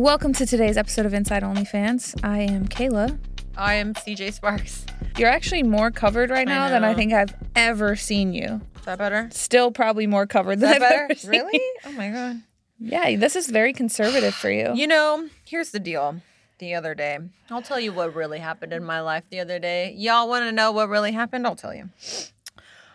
Welcome to today's episode of Inside OnlyFans. I am Kayla. I am CJ Sparks. You're actually more covered right I now than I think I've ever seen you. Is that better? Still probably more covered than I've better? ever seen Really? Oh my god. Yeah, this is very conservative for you. You know, here's the deal. The other day, I'll tell you what really happened in my life the other day. Y'all want to know what really happened? I'll tell you.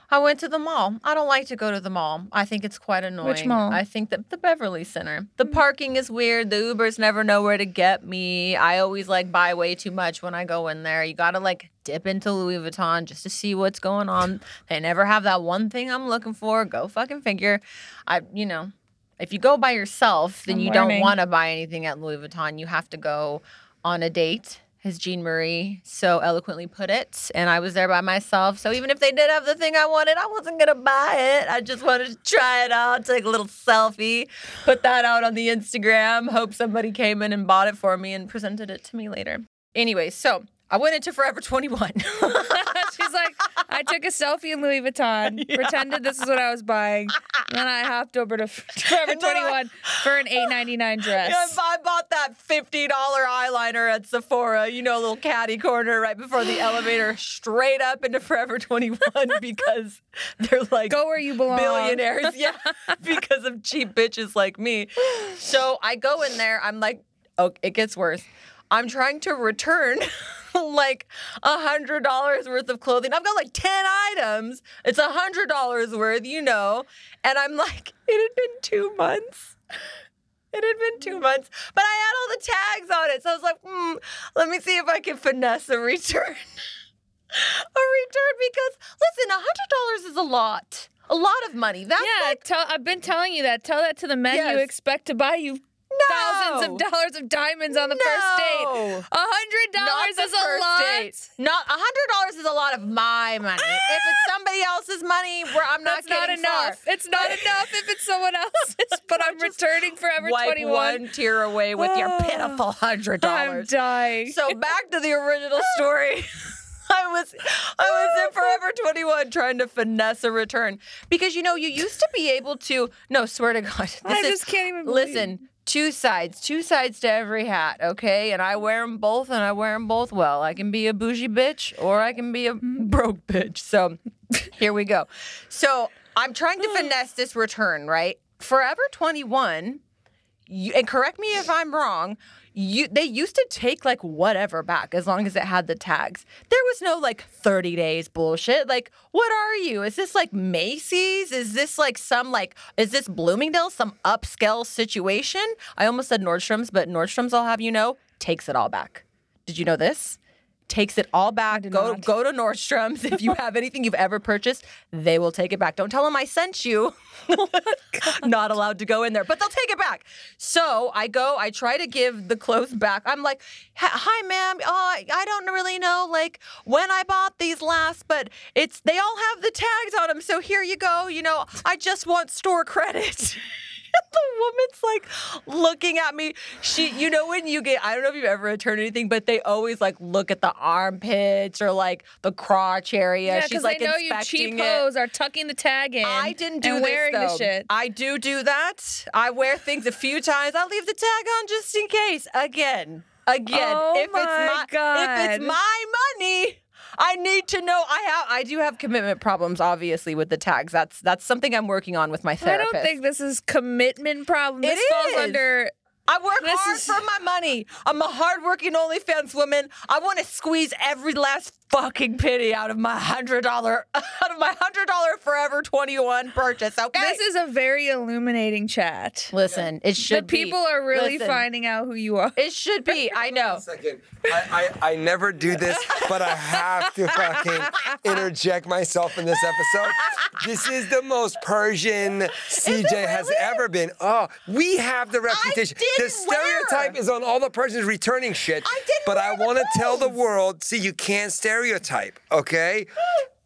I went to the mall. I don't like to go to the mall. I think it's quite annoying. Which mall? I think that the Beverly Center. The mm. parking is weird. The Ubers never know where to get me. I always like buy way too much when I go in there. You got to like dip into Louis Vuitton just to see what's going on. They never have that one thing I'm looking for. Go fucking figure. I, you know, if you go by yourself, then I'm you learning. don't want to buy anything at Louis Vuitton. You have to go on a date, as Jean Marie so eloquently put it. And I was there by myself. So even if they did have the thing I wanted, I wasn't going to buy it. I just wanted to try it out, take a little selfie, put that out on the Instagram, hope somebody came in and bought it for me and presented it to me later. Anyway, so I went into Forever 21. She's like, I took a selfie in Louis Vuitton, pretended this is what I was buying, and then I hopped over to Forever And then I- 21 for an eight ninety nine dress. Yeah, I bought that $50 eyeliner at Sephora, you know, a little catty corner right before the elevator, straight up into Forever 21 because they're like Go where you belong. billionaires. Yeah, because of cheap bitches like me. So I go in there, I'm like, oh, it gets worse. I'm trying to return like a hundred dollars worth of clothing. I've got like 10 items. It's a hundred dollars worth, you know. And I'm like, it had been two months. It had been two months, but I had all the tags on it. So I was like, hmm, let me see if I can finesse a return. a return because listen, a hundred dollars is a lot. A lot of money. That's Yeah, like tell, I've been telling you that. Tell that to the men you expect to buy you thousands of dollars of diamonds on the first date. A hundred dollars is a lot. date. Not a hundred dollars is a lot of my money. if it's ah! somebody else's money, where I'm not That's not enough. far. It's not enough if it's someone else's. But I'm returning Forever Wipe 21. one tear away with your Oh, pitiful hundred dollars. I'm dying. So back to the original story. I was I was in Forever 21 trying to finesse a return because you know you used to be able to no swear to God this I is just can't even believe- listen two sides two sides to every hat okay and I wear them both and I wear them both well I can be a bougie bitch or I can be a Mm-hmm. broke bitch so here we go so I'm trying to finesse this return right Forever 21 you, and correct me if I'm wrong. You, they used to take like whatever back as long as it had the tags. There was no like 30 days bullshit. Like, what are you? Is this like Macy's? Is this like some like, is this Bloomingdale, some upscale situation? I almost said Nordstrom's, but Nordstrom's, I'll have you know, takes it all back. Did you know this? Takes it all back. Go not. go to Nordstrom's. If you have anything you've ever purchased, they will take it back. Don't tell them I sent you. Oh not allowed to go in there, but they'll take it back. So I go, I try to give the clothes back. I'm like, "Hi- hi, ma'am. Oh, I, I don't really know like when I bought these last, but it's they all have the tags on them. So here you go. You know, I just want store credit. the woman's like looking at me. She, you know, when you get, I don't know if you've ever returned anything, but they always like look at the armpits or like the crotch area. Yeah, She's like they know you inspecting cheap it. hoes are tucking the tag in. I didn't do and this wearing though. the shit. I do do that. I wear things a few times. I leave the tag on just in case. Again, again. Oh if my it's my God. if it's my money, I need to know. I have I do have commitment problems, obviously, with the tags. That's that's something I'm working on with my therapist. I don't think this is commitment problem. It falls is. under I work This hard is- for my money. I'm a hardworking OnlyFans woman. I want to squeeze every last fucking penny out of my hundred dollar out of my hundred dollar Forever 21 purchase. Okay. This is a very illuminating chat. Listen, it The should be. people are really Listen, finding out who you are. It should be. I know. Second, I, I, I never do this, but I have to fucking interject myself in this episode. This is the most Persian CJ has ever been. Oh, we have the reputation. the didn't stereotype wear. is on all the Persians returning shit. I didn't but I wear the want to tell the world, see, you can't stereotype, okay?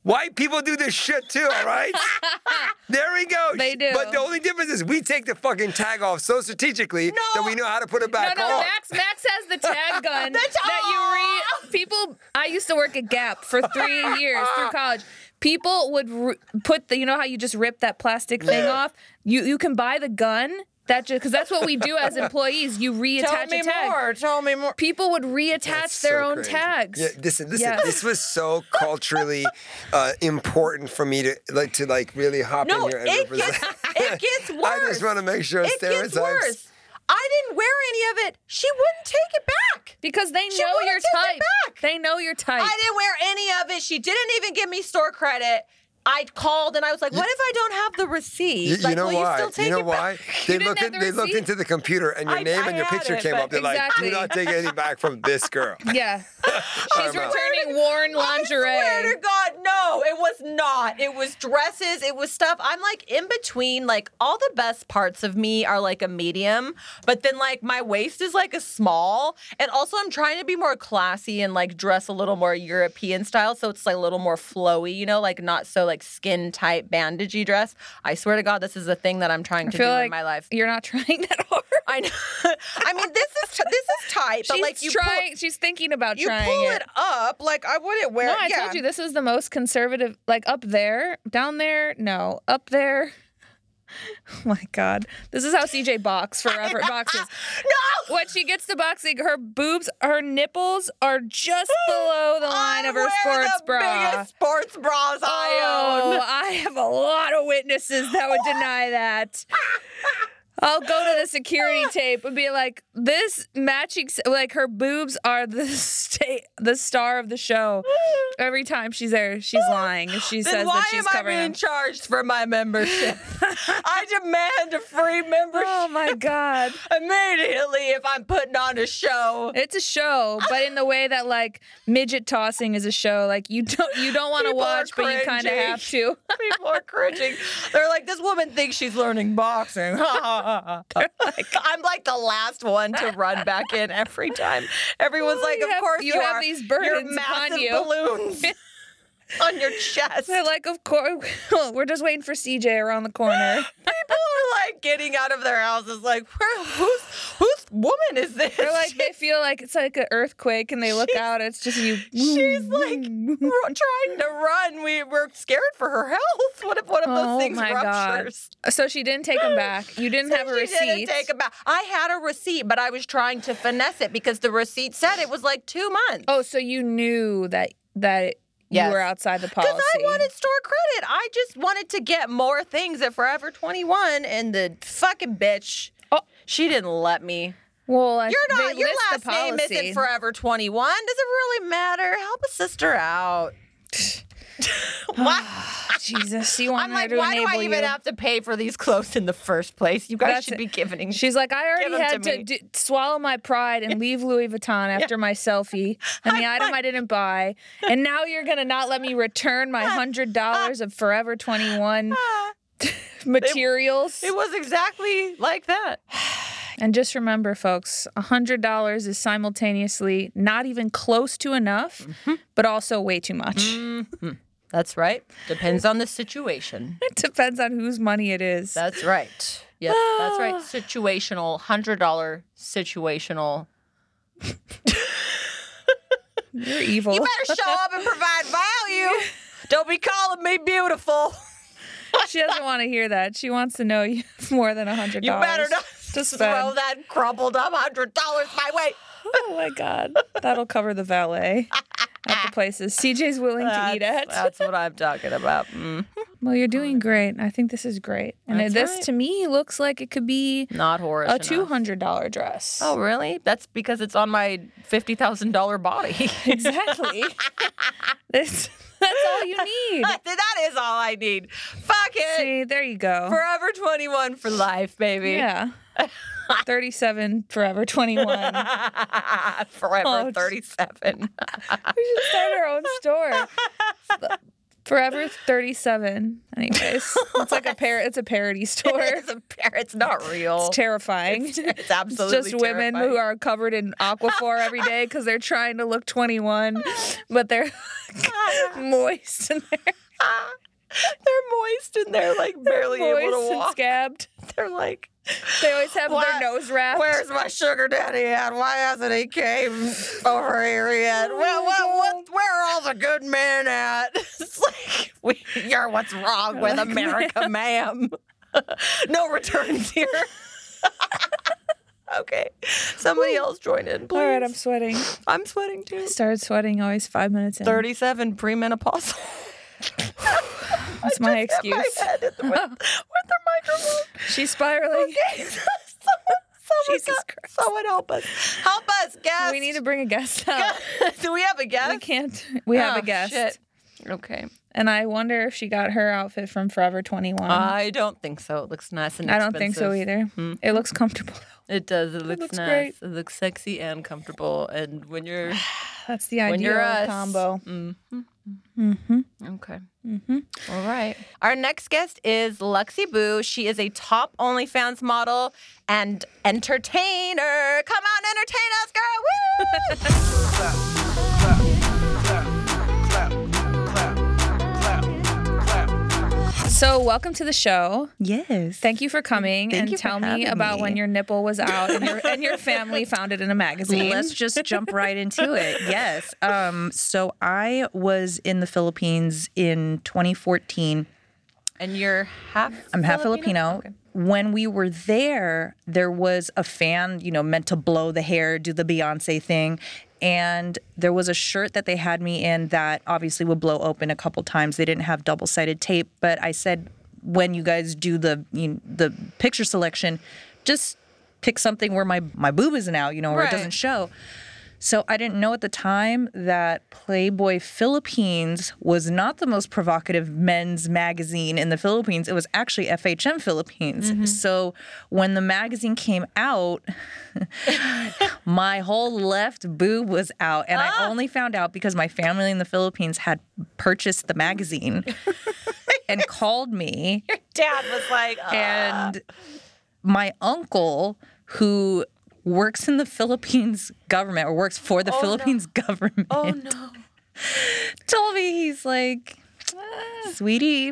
White people do this shit too, all right? there we go. They do. But the only difference is we take the fucking tag off so strategically that we know how to put it No, back no, on. Max. Max has the tag gun that you read. People, I used to work at Gap for three years through college. People would put the, you know how you just rip that plastic thing off. You you can buy the gun that just because that's what we do as employees. You reattach Tell me a tag. more. Tell me more. People would reattach That's their so own crazy. tags. Yeah, listen, listen. Yes. This was so culturally uh, important for me to like to like really hop No, in here and it represent. gets it gets worse. I just want to make sure it stereotypes. gets worse. I didn't wear any of it. She wouldn't take it back. Because they She know wouldn't your take it type. back. They know your type. I didn't wear any of it. She didn't even give me store credit. I called and I was like, "What if I don't have the receipt? You, like, know will why? You, still take you know it why? They didn't look at the they looked into the computer and your I- name I and your picture it, came up. They're like, Exactly. do not take anything back from this girl. yeah. She's returning worn I swear lingerie. to God, no, it was not. It was dresses. It was stuff. I'm like in between. Like all the best parts of me are like a medium, but then like my waist is like a small. And also, I'm trying to be more classy and like dress a little more European style, so it's like a little more flowy. You know, like not so like skin tight bandagey dress. I swear to God, this is a thing that I'm trying to do like in my life. you're not trying that hard. I know. I mean, this is this is tight, but she's like you pull- trying. she's thinking about you trying You pull it. it up. Like I wouldn't wear. No, I yeah. told you this is the most conservative. Like up there, down there, no, up there. Oh my god, this is how CJ box forever boxes. No. When she gets to boxing, her boobs, her nipples are just below the line I of her sports the bra. biggest sports bras I Oh, own. I have a lot of witnesses that would deny that. I'll go to the security tape and be like, "This matching, like her boobs are the sta- the star of the show." Every time she's there, she's lying. if She says why that she's am I being them. charged for my membership? I demand a free membership Oh my god, immediately if I'm putting on a show. it's a show, but in the way that like midget tossing is a show. Like you don't you don't want to watch, but you kind of have to. People are cringing. They're like, this woman thinks she's learning boxing. Oh I'm like the last one to run back in every time. Everyone's like, of have- course you you, have are. these Your burdens upon massive you." balloons on your chest. They're like, of course, we're just waiting for CJ around the corner. People are like getting out of their houses, like, Where, who's whose woman is this? They're like, they feel like it's like an earthquake, and they look She's- out. It's just you. She's like ru- trying to run. We we're scared for her health. What if one of those Oh things my God. ruptures? So she didn't take them back. You didn't have a She receipt. didn't take 'em back. I had a receipt, but I was trying to finesse it because the receipt said it was like two months. oh, so you knew that that Yes. you were outside the policy. Because I wanted store credit. I just wanted to get more things at Forever 21, and the fucking bitch, Oh. she didn't let me. well, I- You're not. Your last the name isn't Forever 21. Does it really matter? Help a sister out. what? Ah, Jesus, you want I'm like, to why do I even you. have to pay for these clothes in the first place? You guys That's should it. be giving. She's like, I already had to to, d- swallow my pride and leave Louis Vuitton after my selfie and the item I didn't buy, and now you're gonna not let me return my hundred dollars of Forever 21 ah. materials. it was exactly like that. And just remember, folks, $100 is simultaneously not even close to enough, Mm-hmm. but also way too much. Mm-hmm. That's right. Depends on the situation. It depends on whose money it is. That's right. Yes, that's right. Ah. Situational, hundred dollar situational. You're evil. You better show up and provide value. Don't be calling me beautiful. she doesn't want to hear that. She wants to know you have more than $100 You better not to throw that crumpled up hundred dollars my way. Oh my God. That'll cover the valet at the places CJ's willing to eat at. That's what I'm talking about. Mm. Well, you're doing great. I think this is great. And That's this right. to me looks like it could be Not horror. a two hundred dollar dress. Oh, really? That's because it's on my fifty thousand dollar body. exactly. this that's all you need. that is all I need. Fuck it. See, there you go. Forever twenty one for life, baby. yeah. 37 forever 21 we Forever Oh, thirty seven. should start our own store forever 37 anyways it's like a par- it's a parody store it's, a pair. it's not real. it's terrifying It's, It's it's absolutely just women who are covered in aquaphor every day because they're trying to look 21 but they're moist and they're They're moist and they're like barely moist able to and walk. scabbed They're like, they always have What? their nose wrapped "Where's my sugar daddy at? Why hasn't he came over here yet? well, oh, what, what, where are all the good men at?" It's like, we, "You're what's wrong with America, ma'am? no returns here." okay, somebody else join in, please. all right i'm sweating I'm sweating too. I started sweating always five minutes in 37 premenopausal. that's my excuse My head with, with, with the microphone. she's spiraling Okay. someone, Jesus Christ. someone help us. Help us, guest. we need to bring a guest out Do we have a guest? we can't we have Oh, a guest shit. Okay. And I wonder if she got her outfit from Forever 21. I don't think so. It looks nice and I don't think so either. Hmm. It looks comfortable. It does. It looks, looks nice. great. It looks sexy and comfortable. And when you're That's the when ideal you're us, combo. Mm-hmm. Okay. Mm-hmm. All right. Our next guest is Luxie Boo. She is a top OnlyFans model and entertainer. Come out and entertain us, girl. Woo! So, welcome to the show. Yes. Thank you for coming Thank and tell me about when your nipple was out and your and your family found it in a magazine. Let's just jump right into it. Yes. Um, so I was in the Philippines in 2014. And you're half. I'm half Filipino. When we were there, there was a fan, you know, meant to blow the hair, do the Beyonce thing. And there was a shirt that they had me in that obviously would blow open a couple times. They didn't have double sided tape, but I said, when you guys do the you know, the picture selection, just pick something where my my boob isn't out, you know, where Right. it doesn't show. So I didn't know at the time that Playboy Philippines was not the most provocative men's magazine in the Philippines. It was actually FHM Philippines. Mm-hmm. So when the magazine came out, my whole left boob was out. And Ah. I only found out because my family in the Philippines had purchased the magazine and called me Your Dad was like, uh, and my uncle who works in the Philippines government or works for the Philippines government. oh no. told me he's like sweetie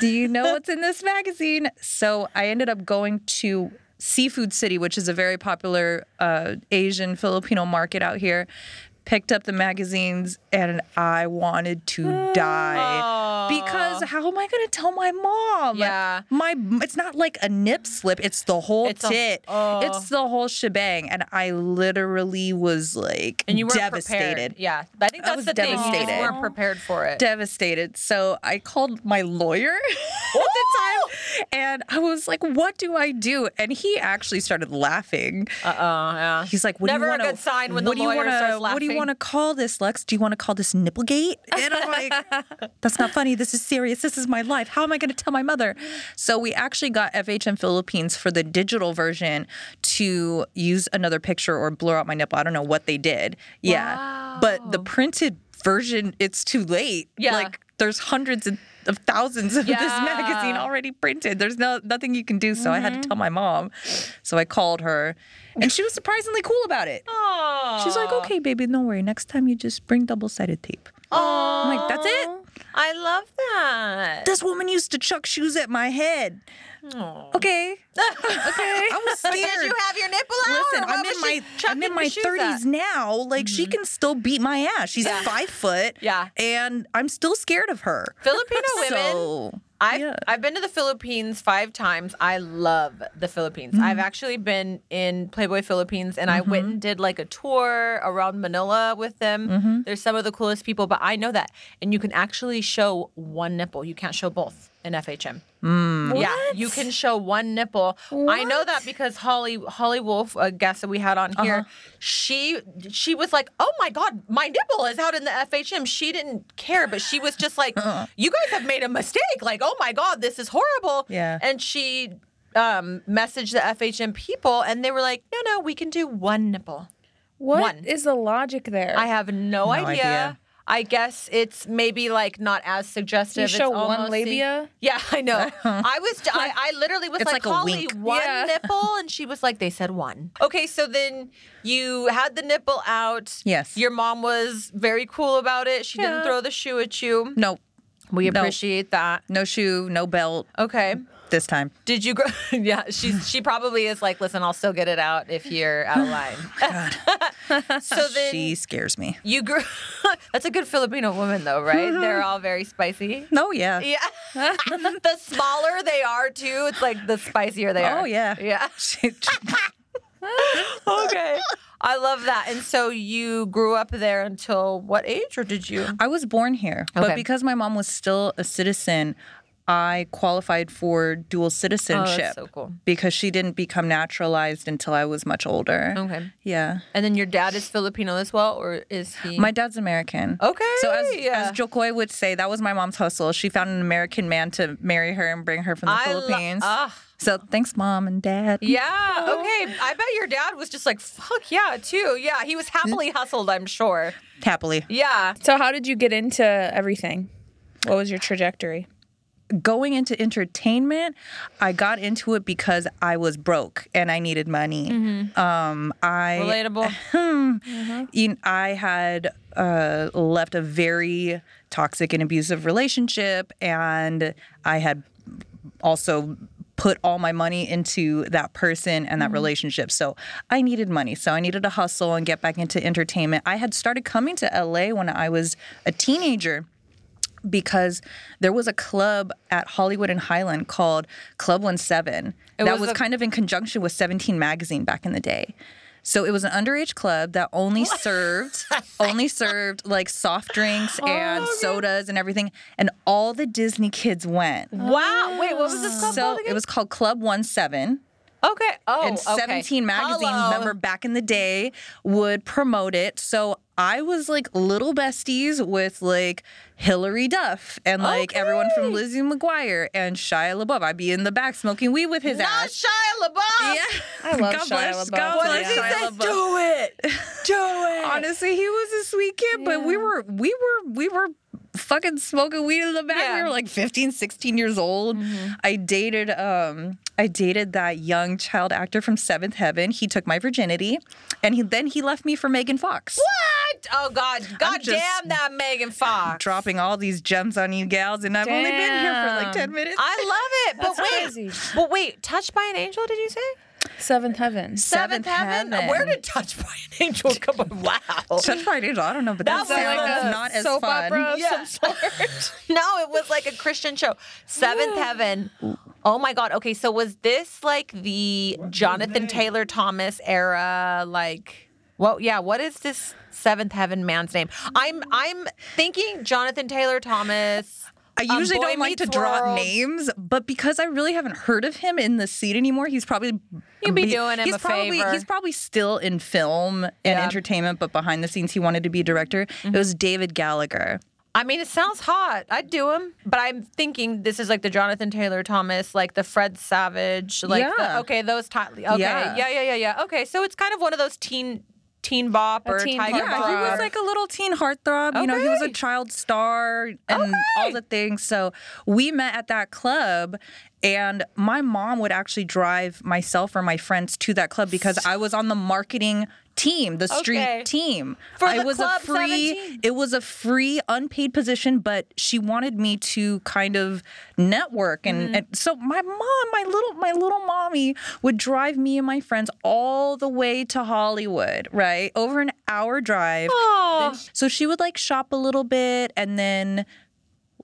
do you know what's in this magazine? So i ended up going to seafood city which is a very popular uh, asian filipino market out here picked up the magazines and i wanted to die because how am i going to tell my mom Yeah. my it's not like a nip slip it's the whole It's a- tit oh. it's the whole shebang and i literally was like And you weren't devastated prepared. Yeah, I think I that's was the thing. You weren't prepared for it. devastated. So I called my lawyer at the time and I was like, what do I do? And he actually started laughing. Uh uh yeah. He's like, what Never do a you want good sign when the lawyer wanna, starts do you want to call this, Lex? Do you want to call this Nipplegate? And I'm like, that's not funny. This is serious. This is my life. How am I going to tell my mother? So we actually got FHM Philippines for the digital version to use another picture or blur out my nipple. I don't know what they did. Yeah. But the printed version, it's too late. Yeah. Like there's hundreds of of thousands of this magazine already printed. There's no nothing you can do. So I had to mm-hmm. tell my mom. So I called her, and she was surprisingly cool about it. She's like, "Okay, baby, don't worry. Next time you just bring double sided tape." I'm like, "That's it." I love that. This woman used to chuck shoes at my head. Okay, okay. I was scared. Did you have your nipple out? Listen, I'm in my I'm in my shoes 30s at? Mm-hmm. now. Like she can still beat my ass. She's Yeah. five foot. Yeah. and I'm still scared of her. Filipino women. So I've, yeah. I've been to the Philippines five times. I love the Philippines. Mm-hmm. I've actually been in Playboy Philippines and I went and did like a tour around Manila with them. Mm-hmm. There's some of the coolest people, but I know that. And you can actually show one nipple, you can't show both. In FHM. Mm. Yeah, you can show one nipple. I know that because Holly Holly Wolf, a guest that we had on here, uh-huh. she she was like, "Oh my god, my nipple is out in the FHM." She didn't care, but she was just like, uh-huh. "You guys have made a mistake." Like, "Oh my god, this is horrible." Yeah. And she um messaged the FHM people and they were like, "No, no, we can do one nipple." What is One. the logic there? I have no, idea. idea. I guess it's maybe like not as suggestive. You It's show one almost- labia? Yeah, I know. I was, I, I literally was It's like, like Holly, one Yeah. nipple, and she was like, they said one. Okay, so then you had the nipple out. Yes. Your mom was very cool about it. She didn't throw the shoe at you. Nope. We No. appreciate that. no shoe, no belt Okay. This time. Did you grow? yeah, she's she probably is like, listen, I'll still get it out if you're out of line. Oh so then She scares me. you grew. That's a good Filipino woman, though, right? Mm-hmm. They're all very spicy. No, yeah. Yeah. the smaller they are, too, it's like the spicier they are. Oh, yeah. Yeah. Okay. I love that. And so you grew up there until what age, or did you? I was born here, Okay. but because my mom was still a citizen, I qualified for dual citizenship Oh, so cool. because she didn't become naturalized until I was much older. Okay. Yeah. And then your dad is Filipino as well, or is he? My dad's American. Okay, So as yeah. as Jo Koy would say, that was my mom's hustle. She found an American man to marry her and bring her from the I lo- Philippines. ah. so thanks, mom and dad. Yeah. Okay. I bet your dad was just like, fuck yeah, too. Yeah. He was happily hustled, I'm sure. Happily. Yeah. so how did you get into everything? What was your trajectory? Going into entertainment, I got into it because I was broke and I needed money. Um, I Relatable. you know, I had uh, left a very toxic and abusive relationship, and I had also put all my money into that person and that relationship. So I needed money. So I needed to hustle and get back into entertainment. I had started coming to LA when I was a teenager because there was a club at Hollywood and Highland called Club 17 that was was, a- kind of in conjunction with 17 magazine back in the day. So it was an underage club that only served only served like soft drinks oh, and sodas and everything and all the Disney kids went. Wow. Wait, what was this club So called it was called Club 17 Okay. Oh, and okay. 17 magazine Hello. remember back in the day would promote it so i was like little besties with like hilary duff and like everyone from lizzie mcguire and shia labeouf i'd be in the back smoking weed with his Not ass Shia LaBeouf. yeah I love God Shia bless, LaBeouf. God What bless did he Shia? LaBeouf. Do it. Do it. honestly he was a sweet kid but we were we were we were fucking smoking weed in the back Yeah. Mm-hmm. we were like 15 16 years old i dated um i dated that young child actor from seventh heaven he took my virginity and he then he left me for megan fox What? Oh God! God damn that Megan Fox. dropping all these gems on you gals and i've only been here for like 10 minutes I love it. But That's wait, crazy. but wait, touched by an angel? Did you say Seventh heaven. seventh, heaven? Where did touched by an angel come from? Wow. Touch by an angel. I don't know, but That that, was sounds like a not as soap fun. opera of Yeah. some sort. no, it was like a Christian show. Seventh Heaven. Oh my God. Okay, so was this like the Jonathan Taylor Thomas era? Like, well, yeah. What is this Seventh Heaven man's name? I'm I'm thinking Jonathan Taylor Thomas. I um, usually don't like to draw World. names, but because I really haven't heard of him in the seat anymore, he's probably You'd be he- doing him he's a probably, favor. He's probably still in film and Yeah. entertainment, but behind the scenes, he wanted to be a director. It was David Gallagher. I mean, it sounds hot. I'd do him, but I'm thinking this is like the Jonathan Taylor Thomas, like the Fred Savage, like the, okay, those ti- okay, yeah. Yeah. yeah, yeah, yeah, Okay, so it's kind of one of those teen teen bop or teen tiger. Yeah, he was like a little teen heartthrob. You know, he was a child star and all the things. So we met at that club, and my mom would actually drive myself or my friends to that club because I was on the marketing team, the street Okay. team. For I was Club a free. 17? It was a free, unpaid position, but she wanted me to kind of network, and, Mm-hmm. and so my mom, my little, my little mommy, would drive me and my friends all the way to Hollywood, right, over an hour drive. Aw. So she would like shop a little bit and then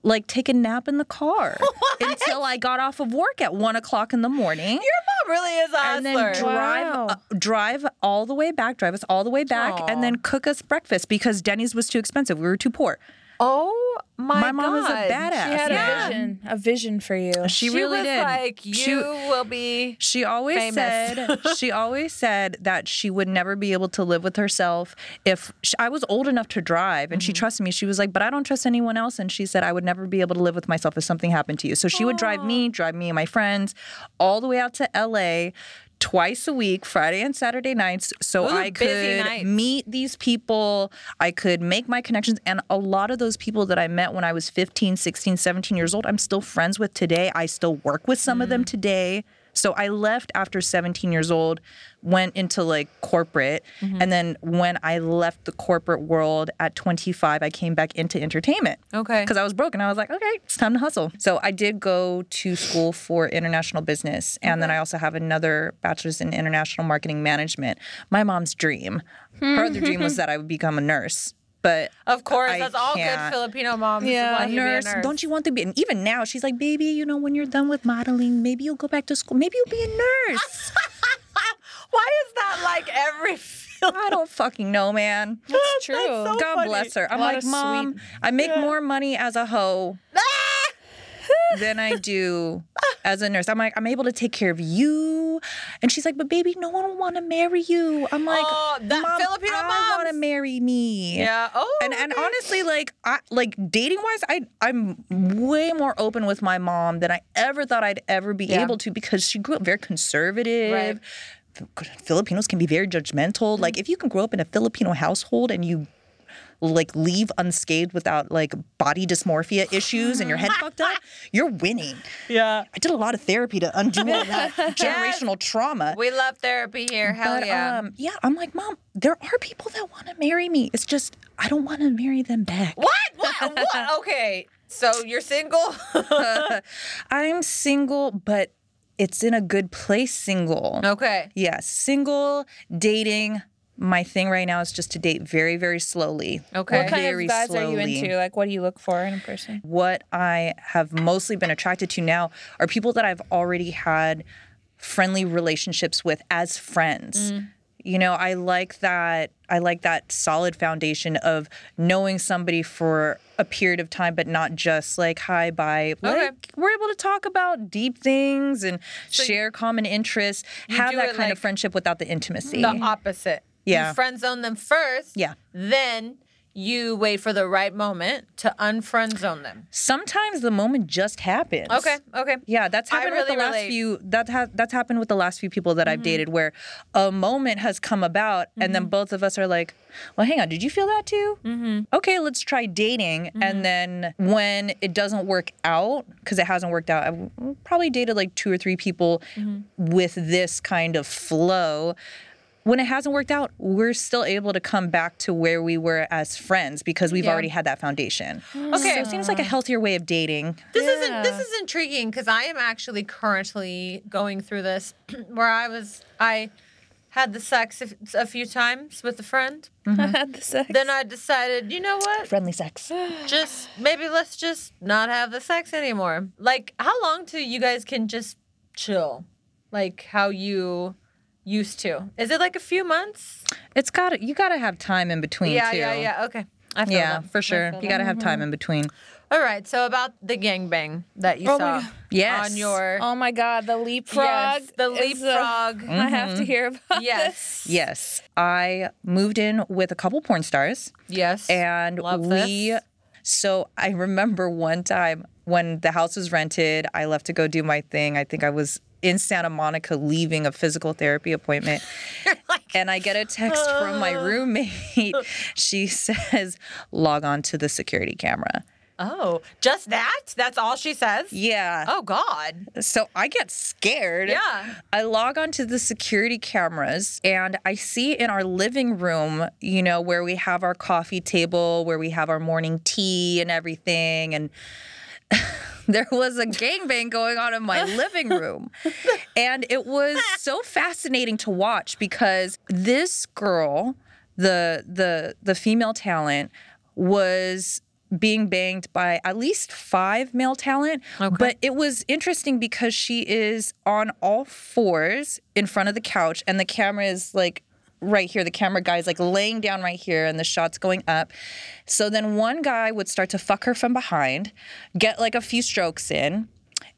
like take a nap in the car until I got off of work at one o'clock in the morning. Your mom really is a and then drive Wow. uh, drive all the way back, drive us all the way back, and then cook us breakfast because Denny's was too expensive. We were too poor. Oh my, My mom is a badass. She had Yeah. a vision, a vision for you. She, She really was did. like, you She- will be. She always famous. said she always said that she would never be able to live with herself if sh I was old enough to drive and she mm-hmm. trusted me. She was like, "But I don't trust anyone else." And she said, "I would never be able to live with myself if something happened to you." So she would drive me, drive me and my friends all the way out to LA twice a week, Friday and Saturday nights, so are I could meet these people, I could make my connections and a lot of those people that I met when I was 15, 16, 17 years old, I'm still friends with today. I still work with some of them today. So I left after 17 years old, went into like corporate, mm-hmm. and then when I left the corporate world at 25, I came back into entertainment. Okay. Because I was broke and I was like, okay, it's time to hustle. So I did go to school for international business. And then I also have another bachelor's in international marketing management. My mom's dream. Her other dream was that I would become a nurse. But Of course, I that's all good can't. Filipino moms. Yeah. want a to nurse, don't you want to be? And even now, she's like, baby, you know, when you're done with modeling, maybe you'll go back to school. Maybe you'll be a nurse. Why is that like every? I don't fucking know, man. That's true. so God funny. bless her. I'm like, mom, I make more money as a hoe than I do as a nurse. I'm like, I'm able to take care of you. And she's like, but baby, no one will want to marry you. I'm like, Oh, that mom, Filipino I want to marry me. Yeah. Oh. And, and honestly, like I like dating wise, I I'm way more open with my mom than I ever thought I'd ever be Yeah. able to because she grew up very conservative. Right. Filipinos can be very judgmental. Mm-hmm. Like if you can grow up in a Filipino household and you like leave unscathed without like body dysmorphia issues and your head fucked up, you're winning. yeah. I did a lot of therapy to undo all that generational trauma. We love therapy here. Hell But yeah. um, yeah, I'm like, mom, there are people that want to marry me. It's just I don't want to marry them back. what? What? what? Okay. So you're single? I'm single, but it's in a good place. Single. okay. Yeah, single dating. My thing right now is just to date very, very slowly. Okay. What kind very of guys are you into? Like, what do you look for in a person? What I have mostly been attracted to now are people that I've already had friendly relationships with as friends. Mm. You know, I like that I like that solid foundation of knowing somebody for a period of time, but not just like hi, bye. Okay. Like we're able to talk about deep things and share common interests, have that kind like of friendship without the intimacy. The opposite. Yeah. You friend zone them first. Yeah. Then you wait for the right moment to unfriend zone them. Sometimes the moment just happens. Okay. Okay. Yeah, that's happened with really the last few. That ha- that's happened with the last few people that I've mm-hmm. dated, where a moment has come about, and then mm-hmm. both of us are like, "Well, hang on, did you feel that too? Mm-hmm. Okay, let's try dating." And mm-hmm. then when it doesn't work out, because it hasn't worked out, I've probably dated like two or three people with this kind of flow. When it hasn't worked out, we're still able to come back to where we were as friends because we've Yeah. already had that foundation. Okay. So it seems like a healthier way of dating. This isn't this is intriguing because I am actually currently going through this where I was I had the sex a, a few times with a friend. Mm-hmm. I had the sex. Then I decided, you know what? Friendly sex. Just maybe let's just not have the sex anymore. Like how long till you guys can just chill? Like how you used to. Is it like a few months? It's got to you got to have time in between Yeah, too. yeah, yeah. Okay. I feel Yeah, that. for sure. You got to have time in between. All right. So about the gangbang that you Oh saw. Yes. on your oh my God, the leapfrog. yes, the leapfrog. I have Mm-hmm. to hear about Yes. Yes. I moved in with a couple porn stars Yes. and Love we this. so I remember one time when the house was rented, I left to go do my thing. I think I was in Santa Monica leaving a physical therapy appointment. and I get a text from my oh. roommate. She says, "Log on to the security camera." Oh, just that? That's all she says? Yeah. Oh God. So I get scared. Yeah. I log onto the security cameras and I see in our living room, you know, where we have our coffee table, where we have our morning tea and everything. And there was a gangbang going on in my living room. And it was so fascinating to watch because this girl, the the the female talent, was being banged by at least five male talent. But it was interesting because she is on all fours in front of the couch and the camera is like right here. The camera guy's like laying down right here, and the shot's going up. So then one guy would start to fuck her from behind, get like a few strokes in.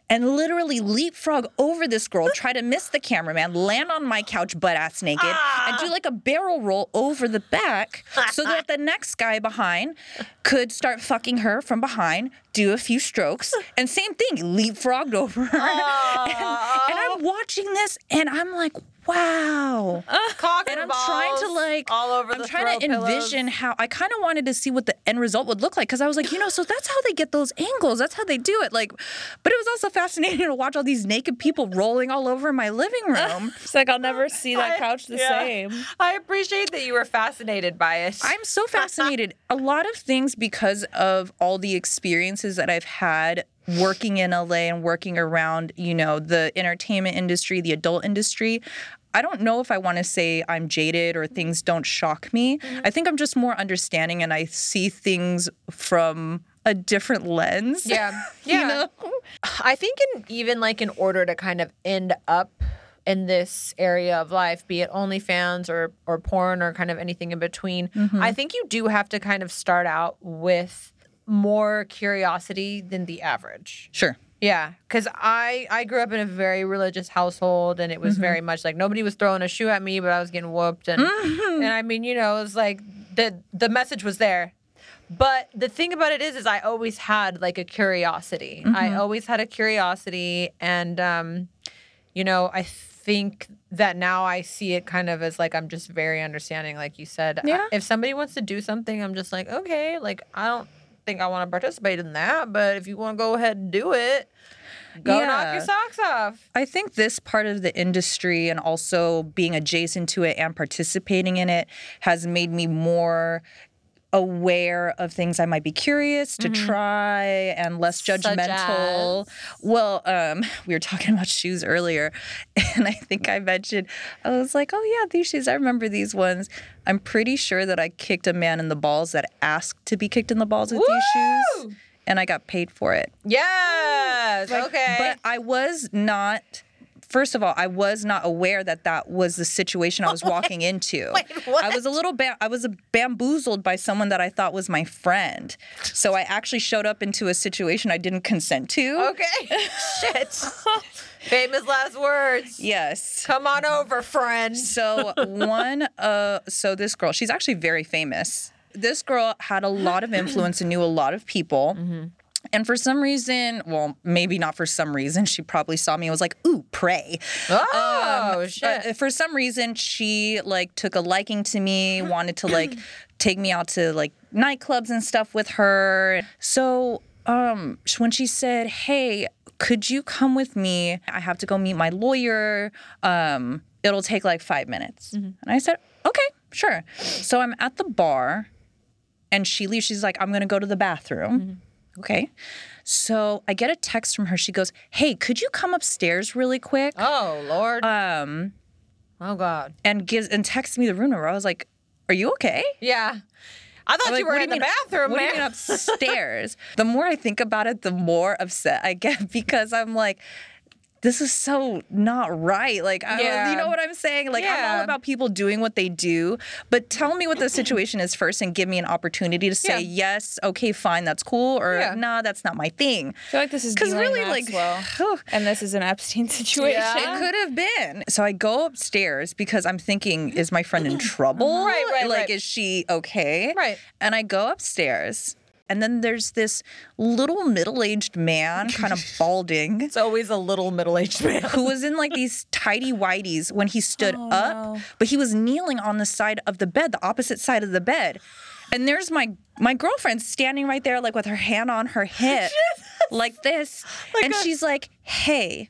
And literally leapfrog over this girl, try to miss the cameraman, land on my couch butt ass naked, and do ah. like a barrel roll over the back so that the next guy behind could start fucking her from behind, do a few strokes, and same thing, leapfrogged over her. And, and I'm watching this and I'm like, wow. Cock And I'm trying to like all over I'm trying to pillows. envision how I kind of wanted to see what the end result would look like because I was like, you know, so that's how they get those angles. That's how they do it. Like, but it was also fascinating to watch all these naked people rolling all over my living room. It's like I'll never see that I- couch the yeah. same. I appreciate that you were fascinated by it. I'm so fascinated. A lot of things because of all the experiences that I've had working in LA and working around, you know, the entertainment industry, the adult industry. I don't know if I want to say I'm jaded or things mm-hmm. don't shock me. Mm-hmm. I think I'm just more understanding and I see things from a different lens. Yeah. You Yeah. know? I think in even like in order to kind of end up in this area of life, be it OnlyFans or or porn or kind of anything in between, mm-hmm. I think you do have to kind of start out with more curiosity than the average. Sure. Yeah, because I I grew up in a very religious household, and it was mm-hmm. very much like nobody was throwing a shoe at me, but I was getting whooped, and mm-hmm. and I mean, you know, it was like the the message was there. But the thing about it is, is I always had like a curiosity. I mm-hmm. always had a curiosity, and um, you know, I think that now I see it kind of as like I'm just very understanding, like you said. I- Yeah. if somebody wants to do something, I'm just like, okay, like I don't think I want to participate in that, but if you want to go ahead and do it, go knock your socks off. I think this part of the industry and also being adjacent to it and participating in it has made me more aware of things I might be curious to try and less judgmental. Well, um, we were talking about shoes earlier, and I think I mentioned I was like, "Oh yeah, these shoes. I remember these ones." I'm pretty sure that I kicked a man in the balls that asked to be kicked in the balls with these shoes, and I got paid for it. Yes. okay. But I was not. First of all, I was not aware that that was the situation I was walking into. Wait, what? I was a little ba- I was bamboozled by someone that I thought was my friend. So I actually showed up into a situation I didn't consent to. okay. Shit. Famous last words. Yes. Come on over, friend. So one uh so this girl, she's actually very famous. This girl had a lot of influence and knew a lot of people. And for some reason, well, maybe not for some reason, she probably saw me and was like, ooh, pray. Oh shit. Uh, for some reason, she like took a liking to me, wanted to like take me out to like nightclubs and stuff with her. So um, when she said, "Hey, could you come with me? I have to go meet my lawyer. Um, it'll take like five minutes." And I said, "Okay, sure." So I'm at the bar, and she leaves. She's like, "I'm gonna go to the bathroom." Okay. So I get a text from her. She goes, "Hey, could you come upstairs really quick?" oh lord. Um. Oh god. and gives and texts me the room number. I was like, "Are you okay?" Yeah. I thought I'm you like, were "What in the mean- bathroom, What do you mean upstairs? the more I think about it, the more upset I get because I'm like, this is so not right. Like, I, Yeah. you know what I'm saying? Like, I'm all about people doing what they do, but tell me what the situation is first and give me an opportunity to say Yeah. yes, okay, fine, that's cool, or Yeah. nah, that's not my thing. I feel like this is Because really, like, and this is an Epstein situation. Yeah. It could have been. So I go upstairs because I'm thinking, is my friend in trouble? Right, right, Like, right. is she okay? Right. And I go upstairs, and then there's this little middle aged man, kind of balding. It's always a little middle-aged man. Who was in like these tidy whities when he stood oh, up, but he was kneeling on the side of the bed, the opposite side of the bed. And there's my my girlfriend standing right there, like with her hand on her hip, like this. and she's like, hey,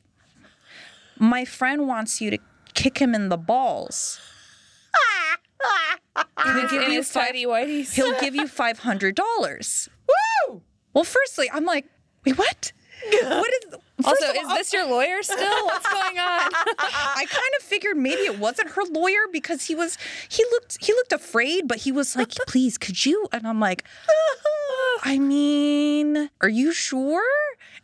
my friend wants you to kick him in the balls. He'll give you five, he'll give you five hundred dollars. Well, firstly, I'm like, wait, what? What is? Also, of is this your lawyer still? What's going on? I kind of figured maybe it wasn't her lawyer because he was he looked he looked afraid, but he was like, "Please, could you?" And I'm like, "I mean, are you sure?"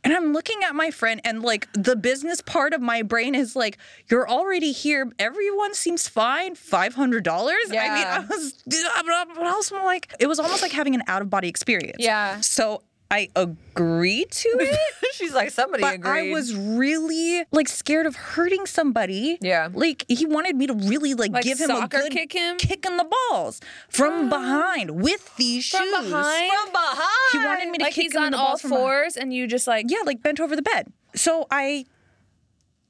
And I'm looking at my friend, and like the business part of my brain is like, "You're already here. Everyone seems fine. Five hundred dollars." I mean, I was, but also like, it was almost like having an out of body experience. Yeah. So I agreed to it. She's like, somebody But agreed. I was really like scared of hurting somebody. Yeah. Like he wanted me to really like, Like give him a good kick him? kick in the balls from ah. behind with these From shoes. behind? from behind. He wanted me to Like kick he's him in on the all balls fours, and you just like Yeah, like bent over the bed. So I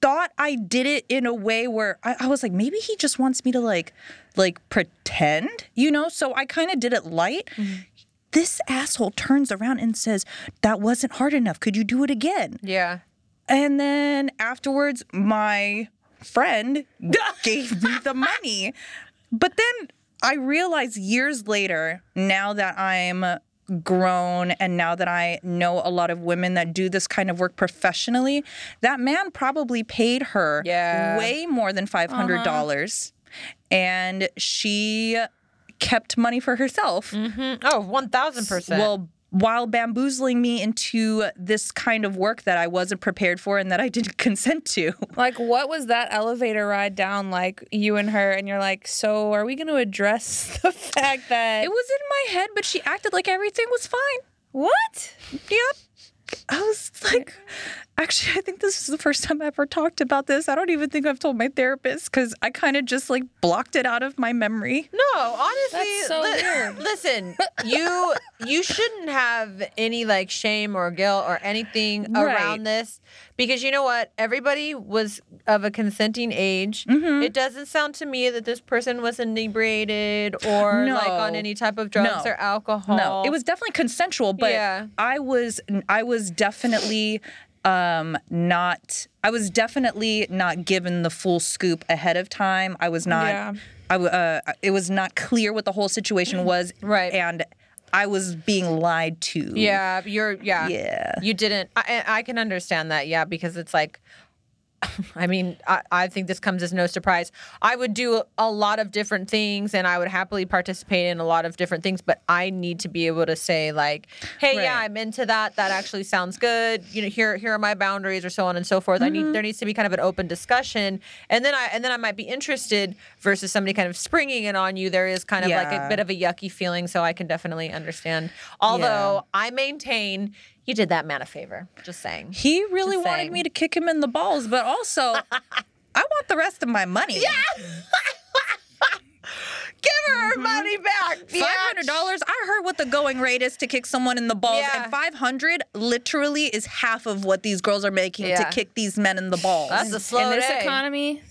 thought I did it in a way where I, I was like, maybe he just wants me to like like pretend, you know? So I kind of did it light. Mm-hmm. This asshole turns around and says, That wasn't hard enough. Could you do it again? Yeah. And then afterwards, my friend gave me the money. But then I realized years later, now that I'm grown and now that I know a lot of women that do this kind of work professionally, that man probably paid her Yeah. way more than $500. Uh-huh. dollars And she kept money for herself. Mm-hmm. Oh, 1000%. Well, while bamboozling me into this kind of work that I wasn't prepared for and that I didn't consent to. Like, what was that elevator ride down like, you and her? And you're like, so are we going to address the fact that. It was in my head, but she acted like everything was fine. what? Yep. I was like, actually, I think this is the first time I ever talked about this. I don't even think I've told my therapist because I kind of just like blocked it out of my memory. No, honestly, That's so li- weird. listen, you you shouldn't have any like shame or guilt or anything Right. around this because you know what? Everybody was of a consenting age. Mm-hmm. It doesn't sound to me that this person was inebriated or like on any type of drugs No. or alcohol. No, it was definitely consensual, but Yeah. I was I was definitely um not I was definitely not given the full scoop ahead of time. I was not Yeah. I uh it was not clear what the whole situation was Right. and I was being lied to. Yeah, you're yeah. Yeah. You didn't I I can understand that, yeah, because it's like I mean, I, I think this comes as no surprise. I would do a lot of different things and I would happily participate in a lot of different things, but I need to be able to say like, hey, yeah, I'm into that. That actually sounds good. You know, here here are my boundaries or so on and so forth. I Mm-hmm. need there needs to be kind of an open discussion. And then I and then I might be interested versus somebody kind of springing it on you. There is kind of like a bit of a yucky feeling, so I can definitely understand. Although I maintain you did that man a favor. Just saying. He really Just wanted saying. me to kick him in the balls, but also I want the rest of my money. Yeah. Give her her mm-hmm. money back. Five hundred dollars. I heard what the going rate is to kick someone in the balls, Yeah. and five hundred literally is half of what these girls are making Yeah. to kick these men in the balls. That's a slow In this day. economy?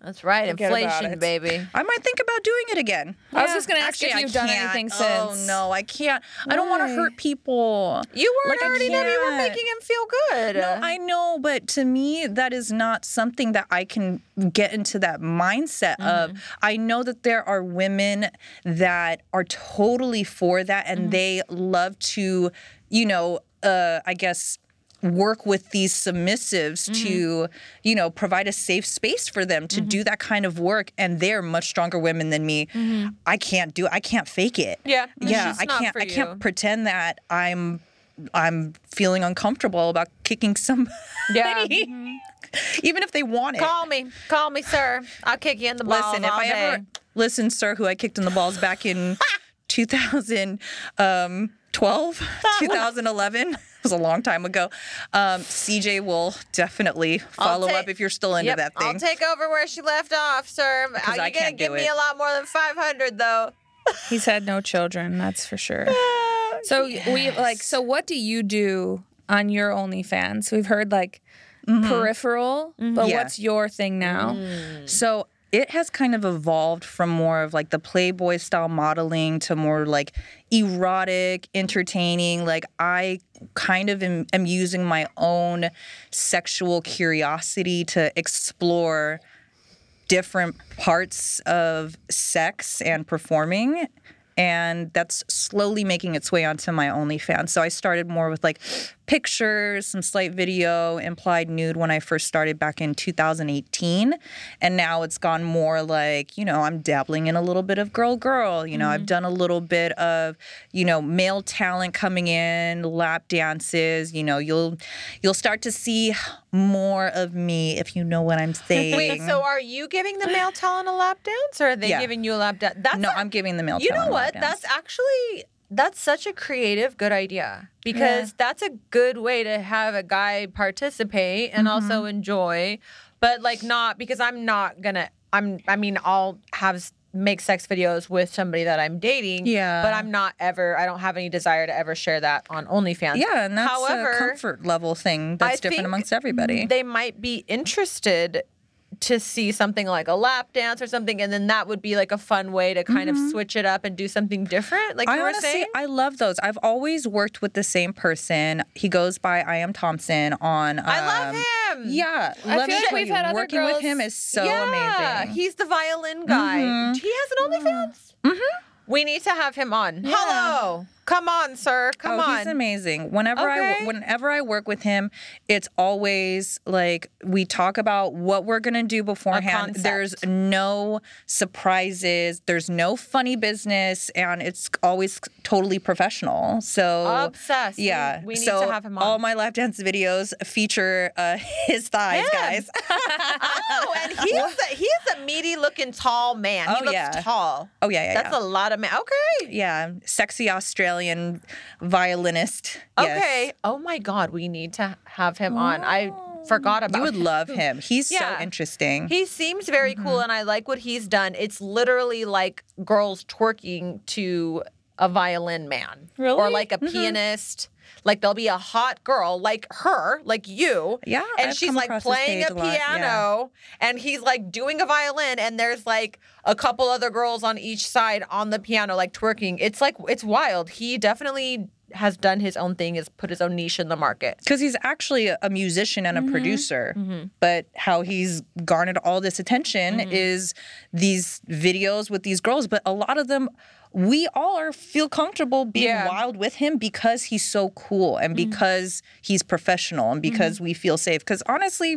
That's right. Forget Inflation, baby. I might think about doing it again. I was just going to ask Actually, if you've done can't. anything since. Oh no, I can't. I don't want to hurt people. You weren't Like, hurting him. You were making him feel good. No, I know, but to me, that is not something that I can get into that mindset of. I know that there are women that are totally for that and they love to, you know, uh, I guess work with these submissives mm-hmm. to you know provide a safe space for them to mm-hmm. do that kind of work and they're much stronger women than me. Mm-hmm. I can't do i can't fake it. Yeah, yeah i can't i can't pretend that i'm i'm feeling uncomfortable about kicking somebody. Yeah. even if they want it. Call me. Call me, sir. I'll kick you in the balls listen if i day. ever listen sir who i kicked in the balls back in 2012 um, 2011 it was a long time ago um, cj will definitely follow take- up if you're still into Yep, that thing I'll take over where she left off, sir. Are you I gonna give do me a lot more than five hundred, though? He's had no children, that's for sure. So we like so what do you do on your OnlyFans? We've heard like mm-hmm. peripheral, mm-hmm. but Yeah. what's your thing now? Mm. So it has kind of evolved from more of like the Playboy style modeling to more like erotic, entertaining. Like I kind of am, am using my own sexual curiosity to explore different parts of sex and performing. And that's slowly making its way onto my OnlyFans. So I started more with like pictures, some slight video, implied nude when I first started back in 2018. And now it's gone more like, you know, I'm dabbling in a little bit of girl girl. You know, I've mm-hmm. done a little bit of, you know, male talent coming in, lap dances. You know, you'll you'll start to see more of me if you know what I'm saying. Wait, so are you giving the male talent a lap dance, or are they Yeah. giving you a lap dance? That's no, a- I'm giving the male talent. You know talent a lap what? That's actually that's such a creative, good idea because that's a good way to have a guy participate and also Mm-hmm. enjoy, but like not because I'm not gonna. I'm. I mean, I'll have make sex videos with somebody that I'm dating. Yeah. But I'm not ever. I don't have any desire to ever share that on OnlyFans. yeah, and that's However, a comfort level thing that's I different amongst everybody. They might be interested to see something like a lap dance or something, and then that would be like a fun way to kind of switch it up and do something different. Like you Mm-hmm. I were honestly, saying. I love those. I've always worked with the same person. He goes by I am Thompson on. Um, I love him. Yeah, I let feel like we've had other working with him is so yeah, amazing. Mm-hmm. he's the violin guy. He has an OnlyFans. Mm-hmm. We need to have him on. Hello, come on, sir, come oh, on. he's amazing. Whenever I whenever I work with him, it's always like we talk about what we're gonna do beforehand. There's no surprises. There's no funny business, and it's always totally professional. So Obsessed. Yeah, we need so to have him on. All my lap dance videos feature uh, his thighs, Him. guys. oh, and he's a, he's a meaty looking tall man. he Oh, looks yeah. tall. Oh yeah, yeah, That's yeah. a lot of man. Okay. yeah, sexy Australian violinist. Yes. Okay. Oh my God, we need to have him on. I forgot about You would him. love him. He's Yeah. so interesting. He seems very Mm-hmm. cool, and I like what he's done. It's literally like girls twerking to a violin man, or like a pianist. Like there'll be a hot girl like her, like you. Yeah, And I've she's like playing a a lot, yeah. piano and he's like doing a violin and there's like a couple other girls on each side on the piano like twerking. It's like it's wild. He definitely has done his own thing, has put his own niche in the market. because he's actually a, musician and a Mm-hmm. producer but how he's garnered all this attention Mm-hmm. is these videos with these girls but a lot of them we all are feel comfortable being Yeah. Mm-hmm. wild with him because he's so cool and because he's professional and because we feel safe because honestly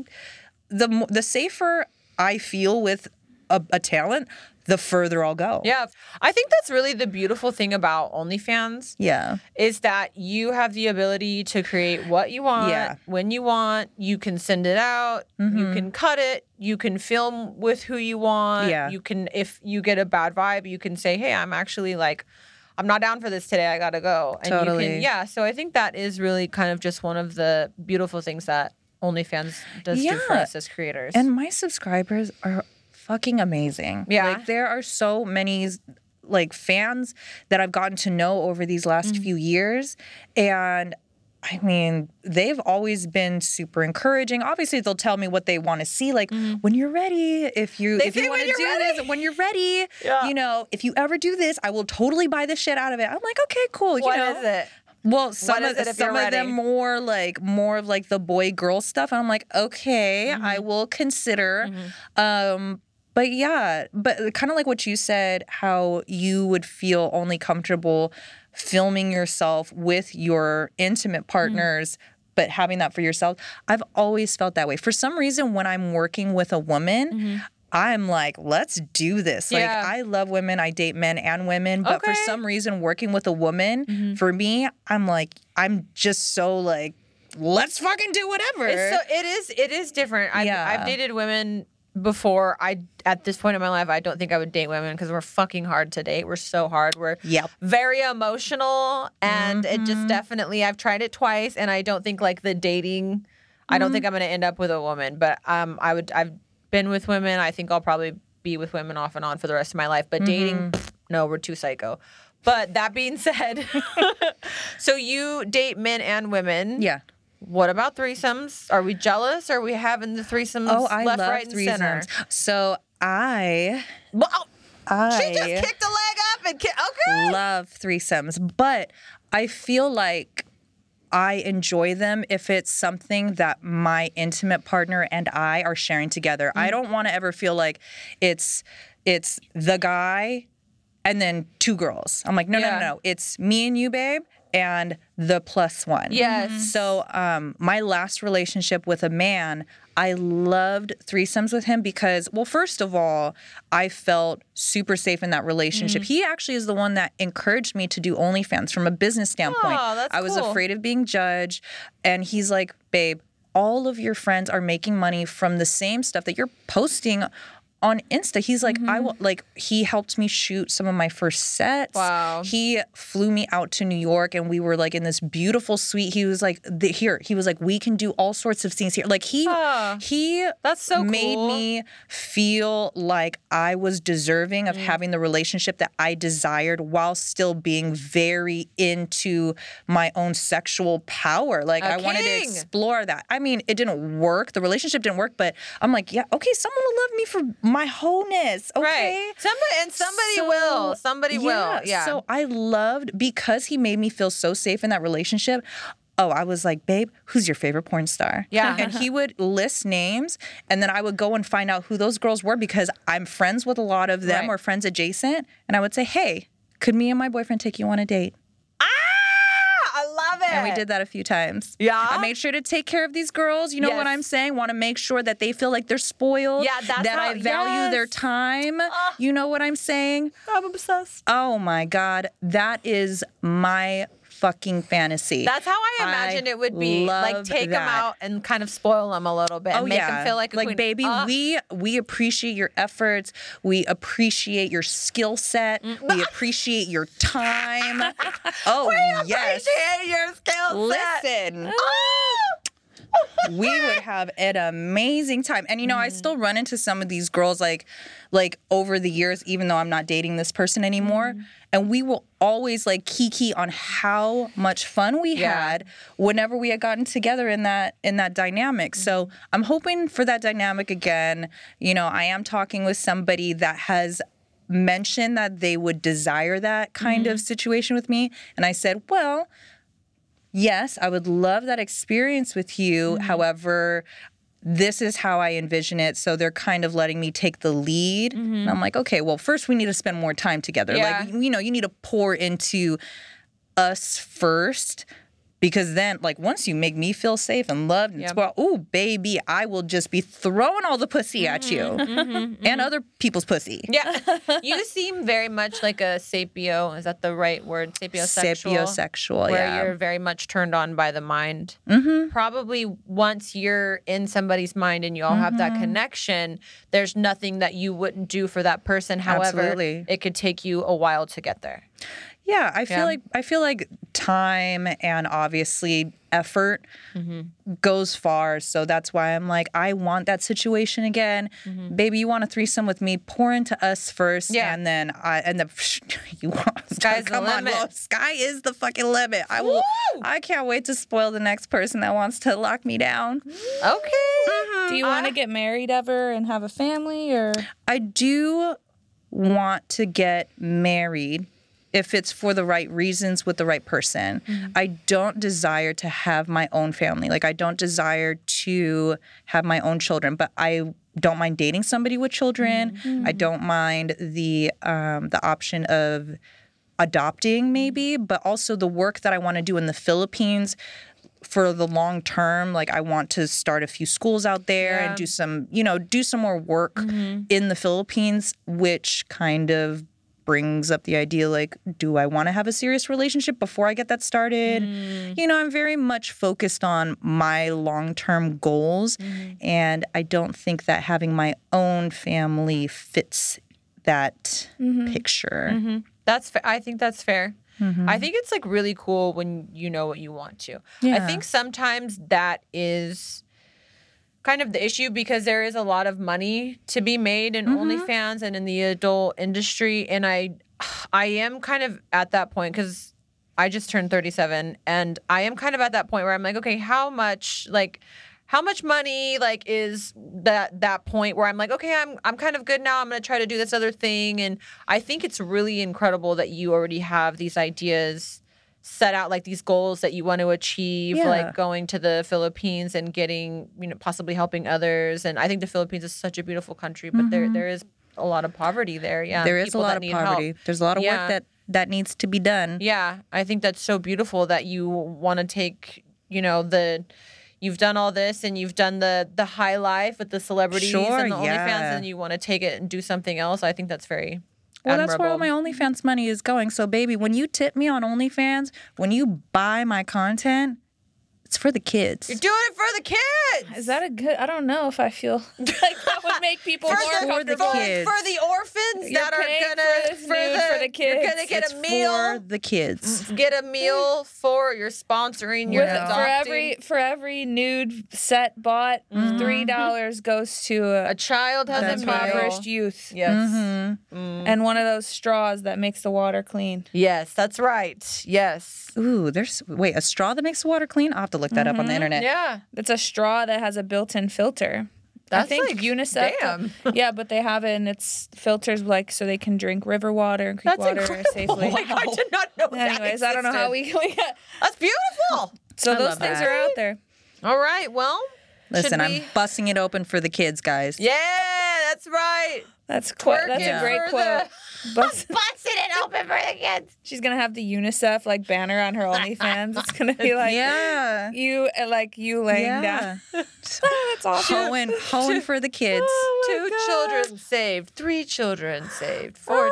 the the safer i feel with a, a talent the further i'll go Yeah. I think that's really the beautiful thing about OnlyFans. yeah is that you have the ability to create what you want Yeah. when you want. You can send it out. You mm-hmm. can cut it. You can film with who you want. Yeah. You can, if you get a bad vibe, you can say, "Hey, I'm actually like, I'm not down for this today. I gotta go." And you Totally. can, yeah. So I think that is really kind of just one of the beautiful things that OnlyFans does do for us as creators. And my subscribers are fucking amazing. Yeah. Like there are so many like fans that I've gotten to know over these last Mm. few years and I mean, they've always been super encouraging. Obviously, they'll tell me what they want to see, like when you're ready. If you Mm-hmm. They if you want to do you're this, when you're ready, Yeah. you know, if you ever do this, I will totally buy the shit out of it. I'm like, okay, cool. what you is know, it? well, some of it some of them more like more of like the boy girl stuff. And I'm like, okay, Mm-hmm. I will consider. Um, but yeah, but kind of like what you said, how you would feel only comfortable filming yourself with your intimate Mm-hmm. partners. But having that for yourself, I've always felt that way. For some reason, when I'm working with a woman, I'm like, let's do this. Like, Mm-hmm. I love women. I date men and women. But for some reason, working with a woman, for me, I'm like, I'm just so like, let's fucking do whatever. It's so it is it is different. I've, Yeah. I've dated women before. I at this point in my life, I don't think I would date women because we're fucking hard to date. We're so hard. We're Yep. very emotional, and it Mm-hmm. just definitely. I've tried it twice, and I don't think like the dating. I don't Mm-hmm. think I'm gonna end up with a woman, but um, I would. I've been with women. I think I'll probably be with women off and on for the rest of my life. But dating, Mm-hmm. pff, no, we're too psycho. But that being said, so you date men and women. yeah. What about threesomes? Are we jealous? Are we having the threesomes Oh, I left, love right, and center? threesomes. So I, Well, oh, I she just kicked a leg up and ki- okay. love threesomes, but I feel like I enjoy them if it's something that my intimate partner and I are sharing together. I mm. don't want to ever feel like it's it's the guy and then two girls. I'm like, no, no, no, no. It's me and you, babe, and the plus one. Yes. So, um, my last relationship with a man, I loved threesomes with him because, well, first of all, I felt super safe in that relationship. He actually is the one that encouraged me to do OnlyFans from a business standpoint. Oh, that's I was cool. afraid of being judged, and he's like, babe. All of your friends are making money from the same stuff that you're posting on Insta. He's like, I mm-hmm. will like he helped me shoot some of my first sets. Wow. He flew me out to New York and we were like in this beautiful suite. He was like, the, here, he was like, we can do all sorts of scenes here. Like he he that's so made cool. me feel like I was deserving of mm. having the relationship that I desired while still being very into my own sexual power. Like A I wanted to explore that. I mean, it didn't work. The relationship didn't work, but I'm like, yeah, okay, someone will love me for my wholeness. Okay. Right. Somebody and somebody So, will. Somebody will. Yeah. So I loved because he made me feel so safe in that relationship. Oh, I was like, babe, who's your favorite porn star? Yeah. And he would list names, and then I would go and find out who those girls were because I'm friends with a lot of them Right. or friends adjacent. And I would say, hey, could me and my boyfriend take you on a date? ah, love it. And we did that a few times. Yeah? I made sure to take care of these girls. You know what I'm saying? Want to make sure that they feel like they're spoiled. Yeah, that's that how- That I value their yes. time. Ah. you know what I'm saying? I'm obsessed. Oh my God. That is my fucking fantasy. That's how I imagined it would be. Like take them out and kind of spoil them a little bit and Oh make yeah, them feel like a like queen. baby, Ah. we we appreciate your efforts. We appreciate your skill set. Mm. We appreciate your time. Oh yes, appreciate your skill set. listen. We would have an amazing time. And you know, I Mm. still run into some of these girls like like over the years, even though I'm not dating this person anymore. Mm. And we will always like kiki on how much fun we Yeah. had whenever we had gotten together in that in that dynamic. So Mm-hmm. I'm hoping for that dynamic again. You know, I am talking with somebody that has mentioned that they would desire that kind Mm-hmm. of situation with me. And I said, well, yes, I would love that experience with you. Mm-hmm. However, this is how I envision it. So they're kind of letting me take the lead. And I'm like, okay, well, first we need to spend more time together. Yeah. Like, you know, you need to pour into us first. Because then, like, once you make me feel safe and loved, and Yep. well, ooh, baby, I will just be throwing all the pussy at you and other people's pussy. Yeah. you seem very much like a sapio. Is that the right word? Sapiosexual. Sapiosexual, Where yeah. you're very much turned on by the mind. Mm-hmm. Probably once you're in somebody's mind and you all have Mm-hmm. that connection, there's nothing that you wouldn't do for that person. However, Absolutely. it could take you a while to get there. Yeah, I feel Yeah. like I feel like time and obviously effort Mm-hmm. goes far. So that's why I'm like, I want that situation again. Baby, you want a threesome with me? Pour into us first, Mm-hmm. Yeah. and then I and the you want Sky's the come on, well, sky is the fucking limit. I will. I can't wait to spoil the next person that wants to lock me down. Okay. Do you want to get married ever and have a family or I do want to get married if it's for the right reasons with the right person. Mm-hmm. I don't desire to have my own family. Like I don't desire to have my own children, but I don't mind dating somebody with children. Mm-hmm. I don't mind the um, the option of adopting maybe, mm-hmm. but also the work that I want to do in the Philippines for the long term like i want to start a few schools out there Yeah. and do some you know do some more work in the philippines which kind of brings up the idea like do i want to have a serious relationship before i get that started? Mm. You know i'm very much focused on my long-term goals mm-hmm. and i don't think that having my own family fits that mm-hmm. picture. Mm-hmm. That's fa- I think that's fair. Mm-hmm. I think it's like really cool when you know what you want to. I think sometimes that is kind of the issue because there is a lot of money to be made in Mm-hmm. OnlyFans and in the adult industry and I I am kind of at that point cuz I just turned 37 and I am kind of at that point where I'm like okay, how much like how much money like is that that point where I'm like, okay, I'm I'm kind of good now. I'm gonna try to do this other thing, and I think it's really incredible that you already have these ideas set out, like these goals that you want to achieve, Yeah. like going to the Philippines and getting, you know, possibly helping others. And I think the Philippines is such a beautiful country, but there there is a lot of poverty there. Yeah, Mm-hmm. There is a lot of need help. poverty. There's a lot of Yeah. work that that needs to be done. Yeah, I think that's so beautiful that you want to take, you know, the you've done all this and you've done the the high life with the celebrities Sure, and the OnlyFans yeah. and you want to take it and do something else. I think that's very Well, that's where all my OnlyFans money is going. So, baby, when you tip me on OnlyFans, when you buy my content, it's for the kids. You're doing it for the kids. Is that a good? I don't know if I feel like that would make people for more the, comfortable. for, kids. for the orphans You're that are gonna for this nude for the You're kids. gonna get it's a meal. for the kids. Mm, get a meal for you're sponsoring your With, for every for every nude set bought, mm-hmm. three dollars goes to a, a child has That's a right. impoverished meal. youth, Yes. Mm-hmm. Mm. and one of those straws that makes the water clean. Yes, that's right. Yes. Ooh, there's wait a straw that makes the water clean. I'll have to look that up on the mm-hmm. internet. Yeah. It's a straw that has a built-in filter. That's I think like- UNICEF. damn. Yeah, but they have it and it's filters like so they can drink river water and creek That's water incredible. safely. Like, I did not know that. Anyways, I don't know how we, we got That's beautiful. so I those things that. are out there. All right. Well, Listen, should I'm we- busting it open for the kids, guys. Yeah, that's right. That's quite, that's a great for quote. Bust- Busting it open for the kids. She's gonna have the UNICEF like banner on her OnlyFans. It's gonna be like Yeah. you uh, like you laying Yeah. down. That's awesome. Hoeing, hoeing for the kids. Two children saved. Three children saved. Four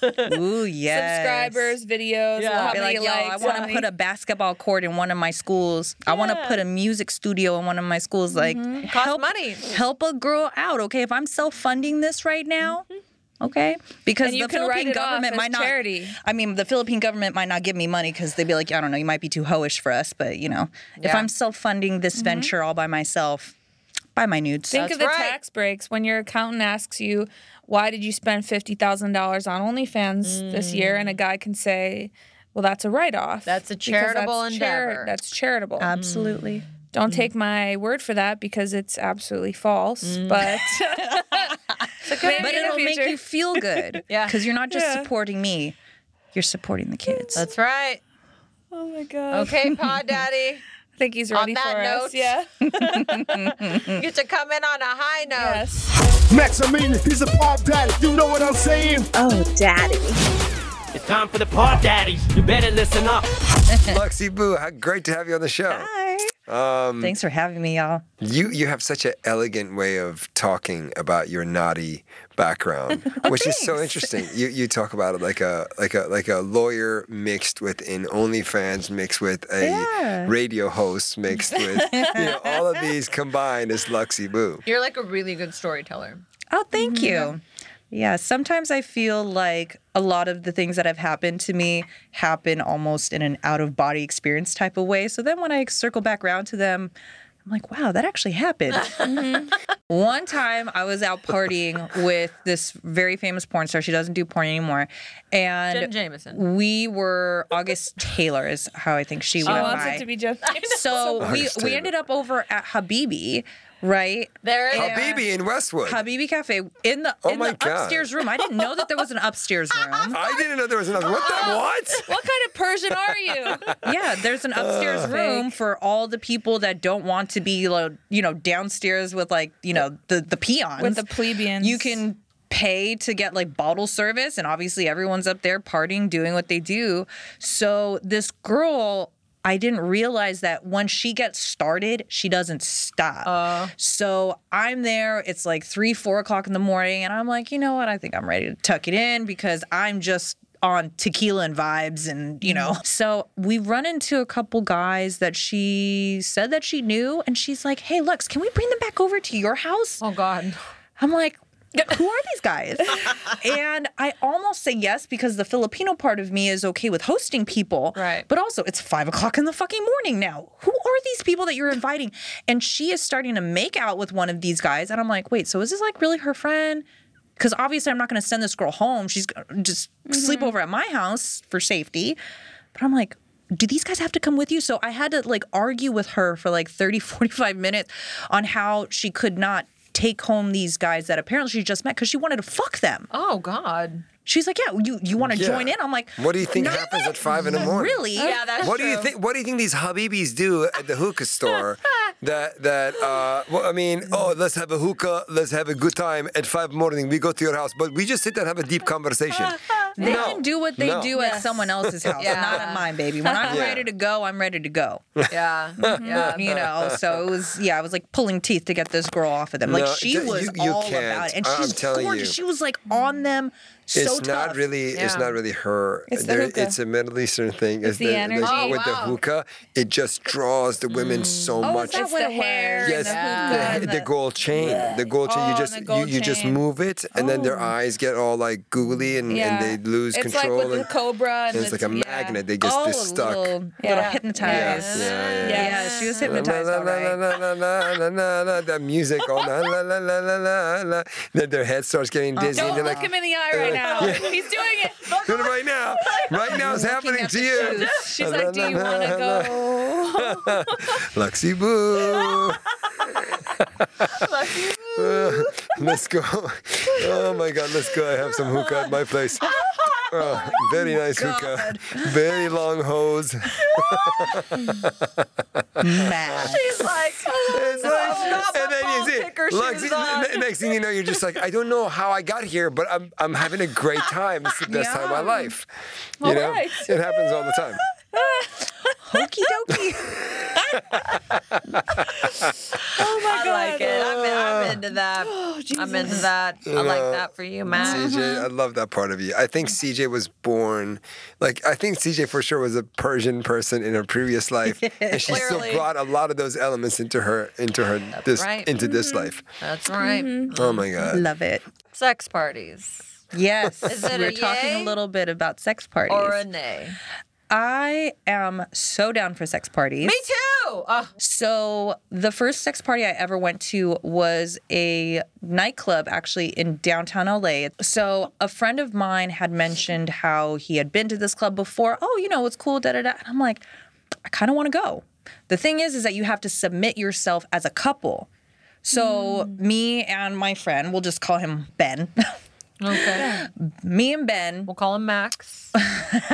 children. Ooh, yes. Subscribers, videos, Yeah. how Be many like, yo, I want to put a basketball court in one of my schools. I want to put a music studio in one of my schools. Like, Cost help, money. help a girl out, okay? If I'm self-funding this right now, Mm-hmm. okay, because you the can Philippine government might not. charity. I mean, the Philippine government might not give me money because they'd be like, I don't know, you might be too hoish for us. But you know, if I'm self-funding this mm-hmm. venture all by myself, buy my nudes. Think of the right. tax breaks when your accountant asks you, "Why did you spend fifty thousand dollars on OnlyFans this year?" and a mm. guy can say, "Well, that's a write-off. That's a charitable that's endeavor." that's charitable. Absolutely. Mm. Don't mm. take my word for that because it's absolutely false. Mm. But Maybe But it'll make you feel good. Yeah. Because you're not just Yeah. supporting me, you're supporting the kids. That's right. oh my god, Okay, Pod Daddy. I think he's On ready that for note- us. Yeah. Get to come in on a high note. yes. Maximilian, he's a pop daddy. You know what I'm saying? Oh, Daddy. It's time for the pod daddies. You better listen up. Luxy Boo, how great to have you on the show. Hi. Um, Thanks for having me, y'all. You you have such an elegant way of talking about your naughty background, which is so interesting. You you talk about it like a like a like a lawyer mixed with an OnlyFans mixed with a Yeah. radio host mixed with you know all of these combined is Luxy Boo. You're like a really good storyteller. Oh, thank you. Yeah, sometimes I feel like a lot of the things that have happened to me happen almost in an out of body experience type of way. So then when I circle back around to them, I'm like, wow, that actually happened. Mm-hmm. One time I was out partying with this very famous porn star. She doesn't do porn anymore. And Jenna Jameson. we were August Taylor is how I think she She went wants by. it to be just. so we, August we ended up over at Habibi, right? There it is. Habibi in Westwood. Habibi Cafe in the Oh in my the God. upstairs room. I didn't know that there was an upstairs room. I didn't know there was another. What the what? What kind of Persian are you? Yeah, there's an upstairs room for all the people that don't want to be, like, you know, downstairs with like, you know, the the peons. With the plebeians. You can pay to get like bottle service and obviously everyone's up there partying doing what they do. So this girl I didn't realize that once she gets started, she doesn't stop. Uh. so I'm there. It's like three, four o'clock in the morning, and I'm like, you know what? I think I'm ready to tuck it in because I'm just on tequila and vibes, and you know. Mm-hmm. So we run into a couple guys that she said that she knew, and she's like, "Hey, Lux, can we bring them back over to your house?" Oh God. I'm like, who are these guys? and I almost say yes because the Filipino part of me is okay with hosting people. Right. But also, it's five o'clock in the fucking morning now. Who are these people that you're inviting? And she is starting to make out with one of these guys. And I'm like, wait, so is this like really her friend? Because obviously, I'm not going to send this girl home. She's just sleep mm-hmm. over at my house for safety. But I'm like, do these guys have to come with you? So I had to like argue with her for like 30, 45 minutes on how she could not take home these guys that apparently she just met because she wanted to fuck them. Oh God. She's like, yeah, you you want to Yeah. join in? I'm like, What do you think happens at five in the morning? Really? Yeah, that's What do you think? What do you think these Habibis do at the hookah store? that that uh, well, I mean, oh, let's have a hookah, let's have a good time at five in the morning. We go to your house, but we just sit there and have a deep conversation. They No. can do what they No. do at someone else's house, Yeah. not at mine, baby. When I'm Yeah. ready to go, I'm ready to go. Yeah. Yeah. Mm-hmm. You know, so it was yeah, I was like pulling teeth to get this girl off of them. Like she you- was you- you all can't. about it, and I- I'm she's gorgeous. you. She was like on them so it's tough. not really it's not really her. It's the There- hookah. it's a Middle Eastern thing. It's, the energy. Oh, with the hookah. It just draws the women so Oh, much. is that It's what the it was? hair and Yes, the hookah the, the the- gold chain, the gold chain. Oh, You just you, you just move it, and then their eyes get all like googly, and, Yeah. and they lose it's control. like with the cobra. And and it's like a yeah. magnet. They just oh, stuck. little, little Yeah. hypnotized. Yeah, yeah, yeah. Yeah, she was La, hypnotized. all That music, oh, la, la, la, la, la, la, la. Then their head starts getting dizzy. Don't look him in the eye right now. He's doing it. do it right now. Right now it's happening to you. She's like, "Do you want to go?" Luxy Boo. Uh, let's go. Oh my God, let's go. I have some hookah at my place. Uh, oh, very nice hookah. Very long hose. Mad. She's like, It's like- stop, and then you see, take her Lux- shoes on. ne- next thing you know, you're just like, I don't know how I got here, but I'm I'm having a great time. It's the best time of my life. You know, right. it happens all the time. Hokey dokey. Oh my I god! I like it. I'm, I'm into that. Oh, I'm into that. I like that for you, man. CJ, I love that part of you. I think CJ was born, like I think CJ for sure was a Persian person in her previous life, and she still brought a lot of those elements into her, into her, this, right. into this Mm-hmm. life. That's right. Oh my God! Love it. Sex parties Yes. Is it We're a talking yay? a little bit about sex parties. or a nay? I am so down for sex parties. Me too. Uh, So the first sex party I ever went to was a nightclub actually in downtown LA. So a friend of mine had mentioned how he had been to this club before. Oh, you know, it's cool, da da da. And I'm like, I kind of want to go. The thing is, is that you have to submit yourself as a couple. So me and my friend, we'll just call him Ben. okay. me and Ben, We'll call him Max.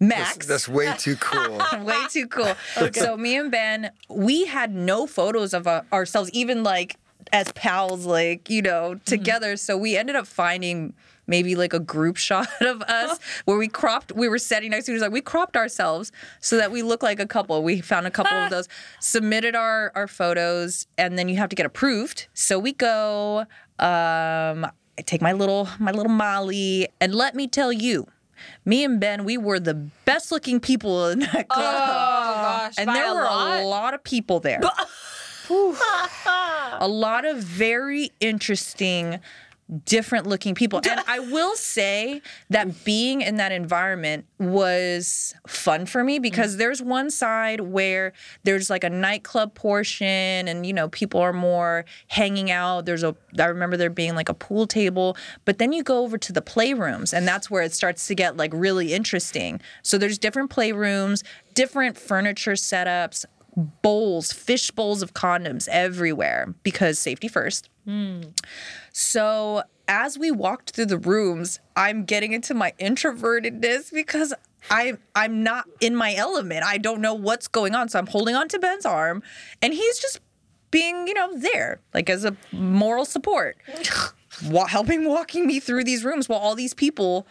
Max. That's way too cool. way too cool. So me and Ben, we had no photos of uh, ourselves, even like as pals, like you know, together. So we ended up finding maybe like a group shot of us where we cropped. We were sitting next to each other. We cropped ourselves so that we look like a couple. We found a couple of those, submitted our our photos, and then you have to get approved. So we go. Um, I take my little my little Molly, and let me tell you. Me and Ben, we were the best looking people in that oh, club. Oh gosh. and there a were lot? a lot of people there. A lot of very interesting different looking people. And I will say that being in that environment was fun for me because mm. there's one side where there's like a nightclub portion and you know people are more hanging out. There's a I remember there being like a pool table, but then you go over to the playrooms and that's where it starts to get like really interesting. So there's different playrooms, different furniture setups, bowls, fish bowls of condoms everywhere because safety first. Hmm. So as we walked through the rooms, I'm getting into my introvertedness because I I'm not in my element. I don't know what's going on. So I'm holding on to Ben's arm and he's just being, you know, there, like as a moral support. Wa- helping walking me through these rooms while all these people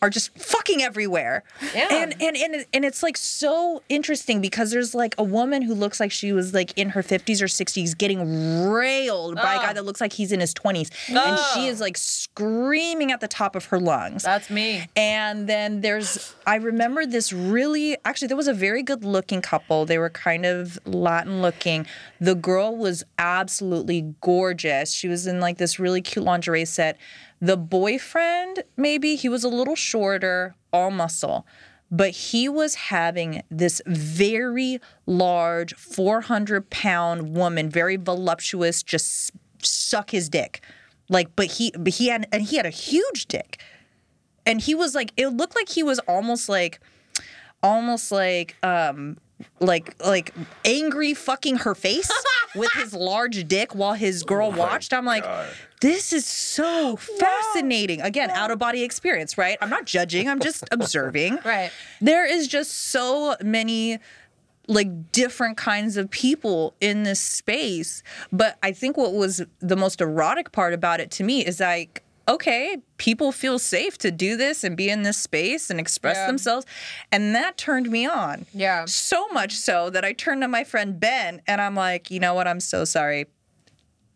are just fucking everywhere. Yeah. And and and and it's like so interesting because there's like a woman who looks like she was like in her 50s or 60s getting railed by a guy ah. that looks like he's in his 20s and ah. she is like screaming at the top of her lungs. That's me. And then there's, I remember this really, actually, there was a very good looking couple. They were kind of Latin looking. The girl was absolutely gorgeous. She was in like this really cute lingerie set. The boyfriend, maybe, he was a little shorter, all muscle. But he was having this very large, 400 pound woman, very voluptuous, just suck his dick. Like, but he, but he had, and he had a huge dick and he was like it looked like he was almost like almost like um like like angry fucking her face with his large dick while his girl oh watched. I'm like this is so fascinating. Again out of body experience right? I'm not judging. I'm just observing. Right. there is just so many like different kinds of people in this space. But I think what was the most erotic part about it to me is like okay, people feel safe to do this and be in this space and express Yeah. themselves. And that turned me on. Yeah. So much so that I turned to my friend Ben and I'm like, you know what? I'm so sorry.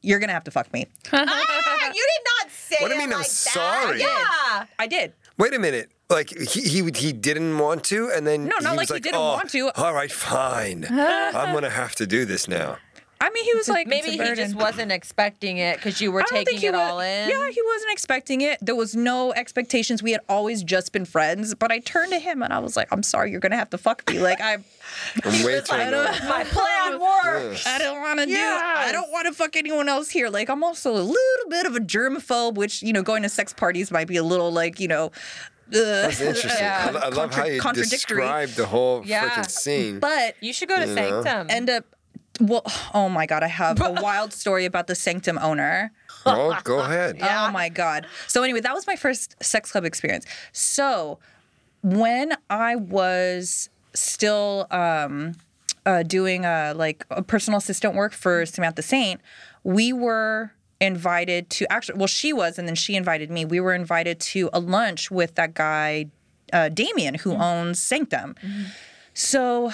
You're going to have to fuck me. ah, you did not say What do you it mean, I'm like sorry? Yeah. I did. Wait a minute. Like he, he he didn't want to, and then No, not he like was he like, didn't "Oh, want to." All right, fine. I'm gonna have to do this now. I mean, he was like, Maybe he just wasn't expecting it because you were I don't think taking it wa- all in. Yeah, he wasn't expecting it. There was no expectations. We had always just been friends. But I turned to him and I was like, I'm sorry, you're gonna have to fuck me. Like I I'm way too annoyed. My plan worked. I don't want to do. Yes. I don't want to fuck anyone else here. Like I'm also a little bit of a germaphobe, which you know, going to sex parties might be a little like you know. Uh, That's interesting. Yeah. I, lo- I love how Contra- you contradictory. described the whole Yeah. freaking scene. but You should go to You know? Sanctum. end up. Well, oh my god, I have a wild story about the Sanctum owner. oh, go ahead. Oh my god. So anyway, that was my first sex club experience. So when I was still um, uh, doing uh, like a personal assistant work for Samantha Saint, we were invited to actually. Well, she was, and then she invited me. We were invited to a lunch with that guy, uh, Damien, who owns Sanctum. So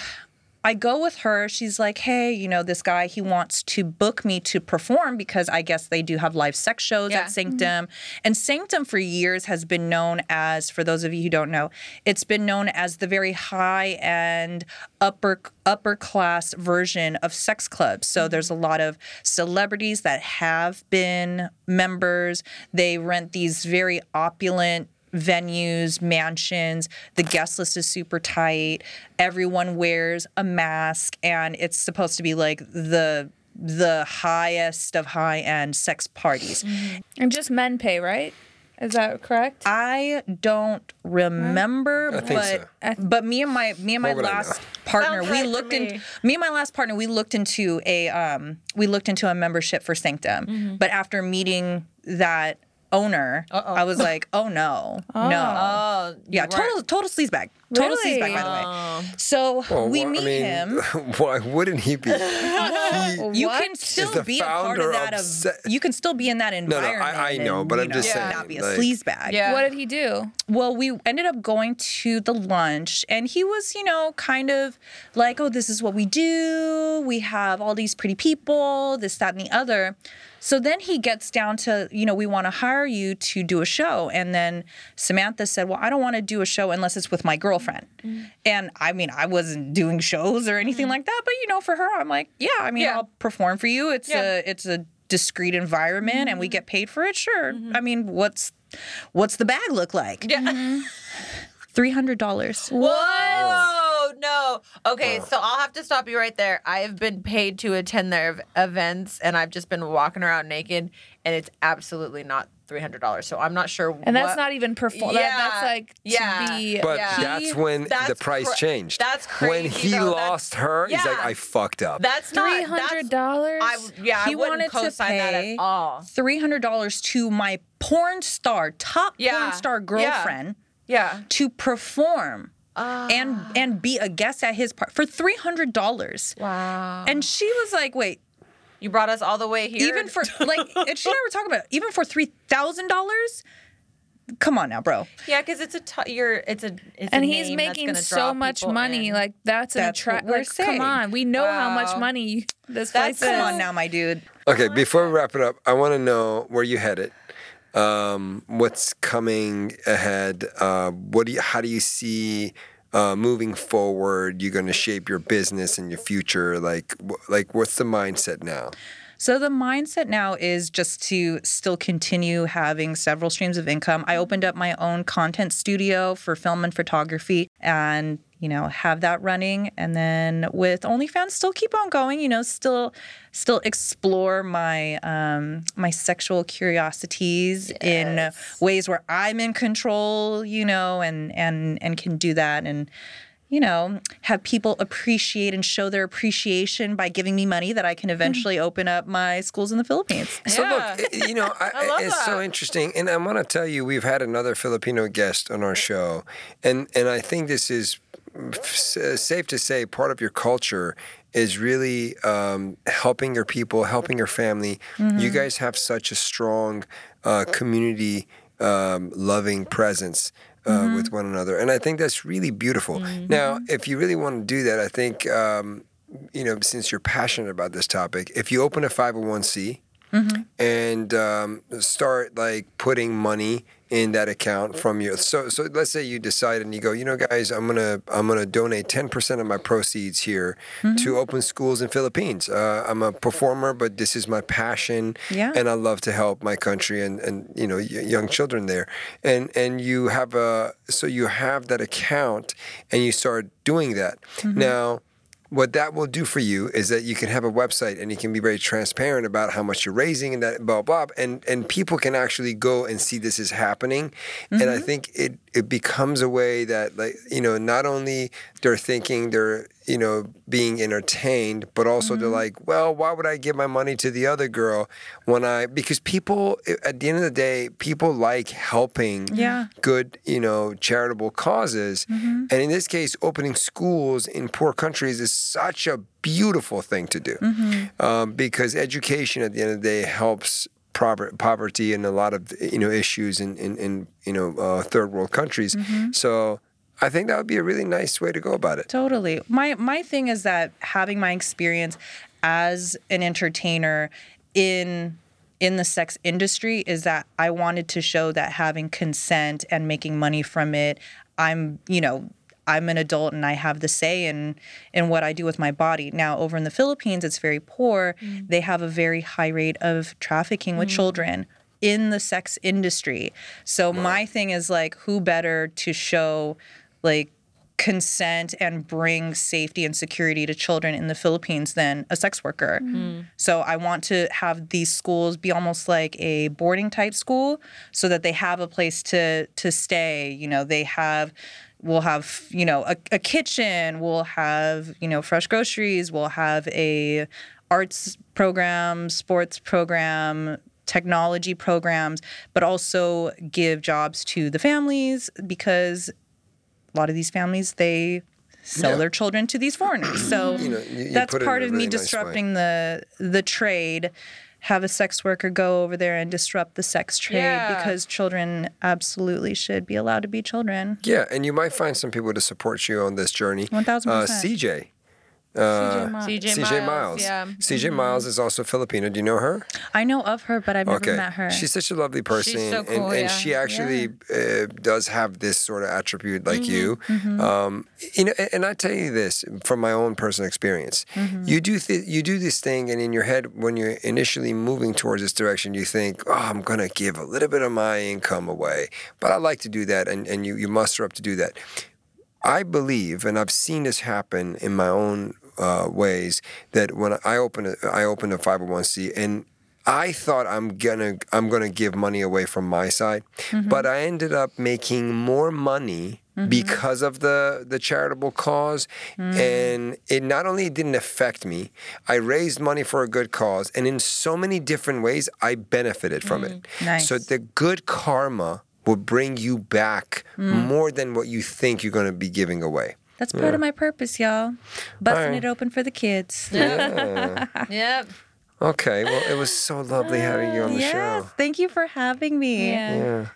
I go with her. She's like, hey, you know, this guy, he wants to book me to perform because I guess they do have live sex shows Yeah. at Sanctum. And Sanctum for years has been known as, for those of you who don't know, it's been known as the very high end upper upper class version of sex clubs. So mm-hmm. there's a lot of celebrities that have been members. They rent these very opulent venues, mansions. The guest list is super tight. Everyone wears a mask, and it's supposed to be like the the highest of high end sex parties. And just men pay, right? Is that correct? I don't remember, I think but but me and my me and my What would I last partner, Sounds we right looked me. into me and my last partner, we looked into a um we looked into a membership for Sanctum. Mm-hmm. But after meeting that owner, I was like, oh no, oh. no. oh, Yeah, you weren't- total total sleazebag. Total Really? sleazebag, by the way. Oh. So Well, we wha- meet I mean, him. Why wouldn't he be? He- You can still be a part of that. of Of, you can still be in that environment. no, environment. I know, and, but you I'm just know, saying, Not be a like- sleazebag. Yeah. What did he do? Well, we ended up going to the lunch, and he was, you know, kind of like, oh, this is what we do. We have all these pretty people, this, that, and the other. So then he gets down to, you know, we want to hire you to do a show. And then Samantha said, well, I don't want to do a show unless it's with my girlfriend. Mm-hmm. And I mean, I wasn't doing shows or anything mm-hmm. like that, but, you know, for her, I'm like, yeah, I mean, Yeah. I'll perform for you. It's Yeah. a, it's a, discreet environment and we mm-hmm. get paid for it sure i mean what's what's the bag look like Yeah. Three hundred dollars. Whoa. Okay, uh. so I'll have to stop you right there. I have been paid to attend their ev- events, and I've just been walking around naked, and it's absolutely not three hundred dollars. So I'm not sure. And that's what- not even perform. Yeah, That, that's like yeah. to be. But Yeah. that's when the price cra- changed. that's crazy, When he though. That's- lost her, he's like, Yeah. I fucked up. That's not Three that's- hundred dollars. I yeah, He I wouldn't wanted to co-sign that pay at all. Three hundred dollars to my porn star, top Yeah. porn star Yeah. girlfriend, Yeah. to perform Ah. and and be a guest at his part for three hundred dollars. Wow. And she was like, "Wait, You brought us all the way here. even for like," and she and I were talking about it, even for three thousand dollars. Come on now, bro. yeah, because it's a t- you're it's a it's and a he's name making gonna so much money. in. Like that's an That's what attract. we're Like, come on, we know how much money this That's- place is. Come on now, my dude. Okay, before we wrap it up, I want to know where you headed. Um, what's coming ahead? Uh, what do you? How do you see uh, moving forward? You're going to shape your business and your future. Like, like, what's the mindset now? So the mindset now is just to still continue having several streams of income. I opened up my own content studio for film and photography and you know have that running. And then with OnlyFans still keep on going, you know, still still explore my um my sexual curiosities in ways where I'm in control, you know, and and and can do that and you know, have people appreciate and show their appreciation by giving me money that I can mm-hmm. eventually open up my schools in the Philippines. So Yeah. look, you know, I, love it's so interesting, and I want to tell you, we've had another Filipino guest on our show, and and I think this is safe to say part of your culture is really um, helping your people, helping your family. You guys have such a strong uh, community um, loving presence. Uh, With one another, and I think that's really beautiful. Now, if you really want to do that, I think um, you know, since you're passionate about this topic, if you open a 501c and um, start like putting money in that account from you. so so let's say you decide and you go you know guys i'm gonna i'm gonna donate 10% of my proceeds here to open schools in philippines. Uh, i'm a performer but this is my passion Yeah. and i love to help my country and and you know y- young children there. And and you have a so you have that account and you start doing that. Now what that will do for you is that you can have a website and you can be very transparent about how much you're raising and that blah blah and and people can actually go and see this is happening. And i mm-hmm. think it it becomes a way that like you know not only they're thinking they're you know being entertained but also they're like well why would i give my money to the other girl when i because people at the end of the day people like helping Yeah. good, you know, charitable causes. Mm-hmm. And in this case, opening schools in poor countries is such a beautiful thing to do Mm-hmm. um, because education at the end of the day helps poverty and a lot of you know issues in in, in you know uh, third world countries. Mm-hmm. So I think that would be a really nice way to go about it. Totally. My my thing is that having my experience as an entertainer in in the sex industry is that I wanted to show that having consent and making money from it, I'm, you know, I'm an adult and I have the say in in what I do with my body. Now, over in the Philippines, it's very poor. Mm. They have a very high rate of trafficking with mm. children in the sex industry. So my thing is like who better to show like consent and bring safety and security to children in the Philippines than a sex worker. Mm. Hmm. So I want to have these schools be almost like a boarding type school so that they have a place to to stay, you know, they have we'll have, you know, a, a kitchen, we'll have, you know, fresh groceries, we'll have a arts program, sports program, technology programs, but also give jobs to the families because a lot of these families they sell Yeah. their children to these foreigners. So You know, you- you that's put it in part of me nice way. disrupting the the trade. Have a sex worker go over there and disrupt the sex trade Yeah. because children absolutely should be allowed to be children. Yeah, and you might find some people to support you on this journey. 1000%. Uh, CJ. Uh, CJ, CJ Miles. Yeah. CJ Miles is also Filipino. Do you know her? I know of her, but I've never met her. She's such a lovely person. so and, cool, and yeah. she actually uh, does have this sort of attribute like Mm-hmm, you. Um, you know, and, and I tell you this from my own personal experience. Mm-hmm. You do th- you do this thing, and in your head, when you're initially moving towards this direction, you think, "Oh, I'm going to give a little bit of my income away," but I like to do that, and, and you you muster up to do that. I believe, and I've seen this happen in my own uh, ways, that when I open a, I opened a 501c and I thought I'm gonna I'm gonna give money away from my side, mm-hmm. but I ended up making more money mm-hmm. because of the the charitable cause, mm. and it not only didn't affect me, I raised money for a good cause, and in so many different ways, I benefited from it. Mm. Nice. So the good karma will bring you back mm. more than what you think you're going to be giving away. That's part of my purpose, y'all. Busting Alright. it open for the kids. Yep. Okay, well, it was so lovely having you on the yes, show. thank you for having me. Yeah.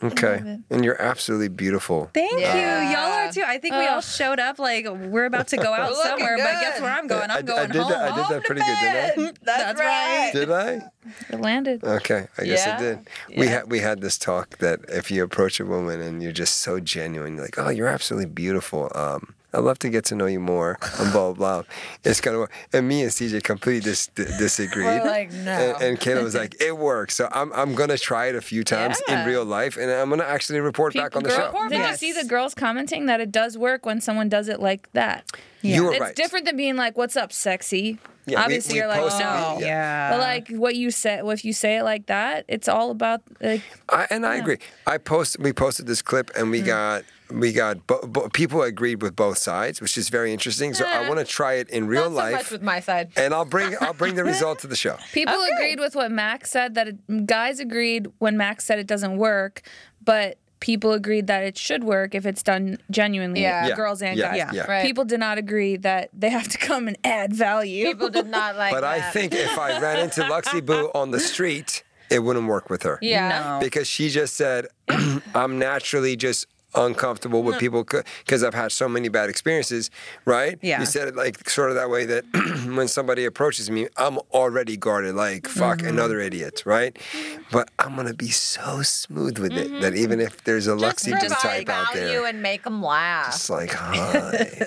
Okay, and you're absolutely beautiful. Thank you. Yeah. Y'all are too. I think we all showed up like we're about to go out Looking somewhere, but guess where I'm going? I, I'm going I did home. that. I did that pretty good, didn't I? That's, right. I? Did I? It landed. Okay, I guess I Yeah. did. We had we had this talk that if you approach a woman and you're just so genuine, you're like, "Oh, you're absolutely beautiful." Um, I'd love to get to know you more. And blah blah. blah. It's kind of and me and CJ completely dis- d- disagreed. We're like, no. And, and Kayla was like, "It works." So I'm I'm gonna try it a few times Yeah. in real life, and I'm gonna actually report back on the Girl- show. Did Yes. you see the girls commenting that it does work when someone does it like that? You were It's right. different than being like, "What's up, sexy?" Yeah, Obviously, we you're like, posted- oh. "No." we- Yeah. But like what you say, if you say it like that, it's all about like I, and I agree. I post we posted this clip and we mm. got we got bo- bo- people agreed with both sides, which is very interesting. So I eh, want to try it in real Not so much life, with my side. and I'll bring I'll bring the result to the show. people agreed with what Max said that it, guys agreed when Max said it doesn't work, but people agreed that it should work if it's done genuinely, Yeah. Yeah. girls and Yeah. guys. Yeah. Right. People did not agree that they have to come and add value. People did not like But I that. think if I ran into Luxie Boo on the street, it wouldn't work with her. Yeah. No. Because she just said, I'm naturally just uncomfortable with people because I've had so many bad experiences, right? Yeah. You said it like sort of that way that when somebody approaches me, I'm already guarded, like, fuck, Mm-hmm. another idiot, right? But I'm going to be so smooth with it that even if there's a Mm-hmm. Just Luxie Boo provide type out value there, and make them laugh. it's like, hi.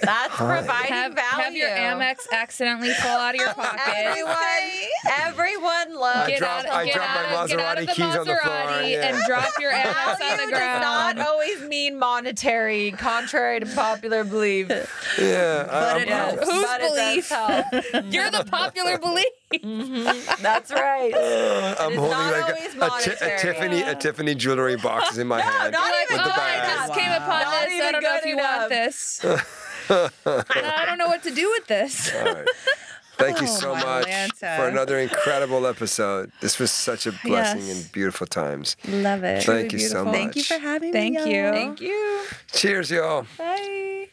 That's providing have, value. have your Amex accidentally fall out of your pocket. Everyone, everyone loves. Get dropped- out, I dropped out, my of- get out of the Maserati keys on the floor, Maserati yeah. and drop your Amex on Value the does not always mean monetary, contrary to popular belief. yeah. But um, it I'm- helps. Whose but it belief? help. You're the popular belief. Mm-hmm. That's right. I'm is holding not like always a, a, a. Tiffany a Tiffany jewelry box in my hand not Like, even with the I bag. just came upon Not this. I don't know if you enough. want this. I don't know what to do with this. All right. Thank you Oh, so much Atlanta. for another incredible episode. This was such a blessing Yes. and beautiful times. Love it. Thank you so much. Thank you for having Thank me. you. y'all. Thank you. Cheers, y'all. Bye.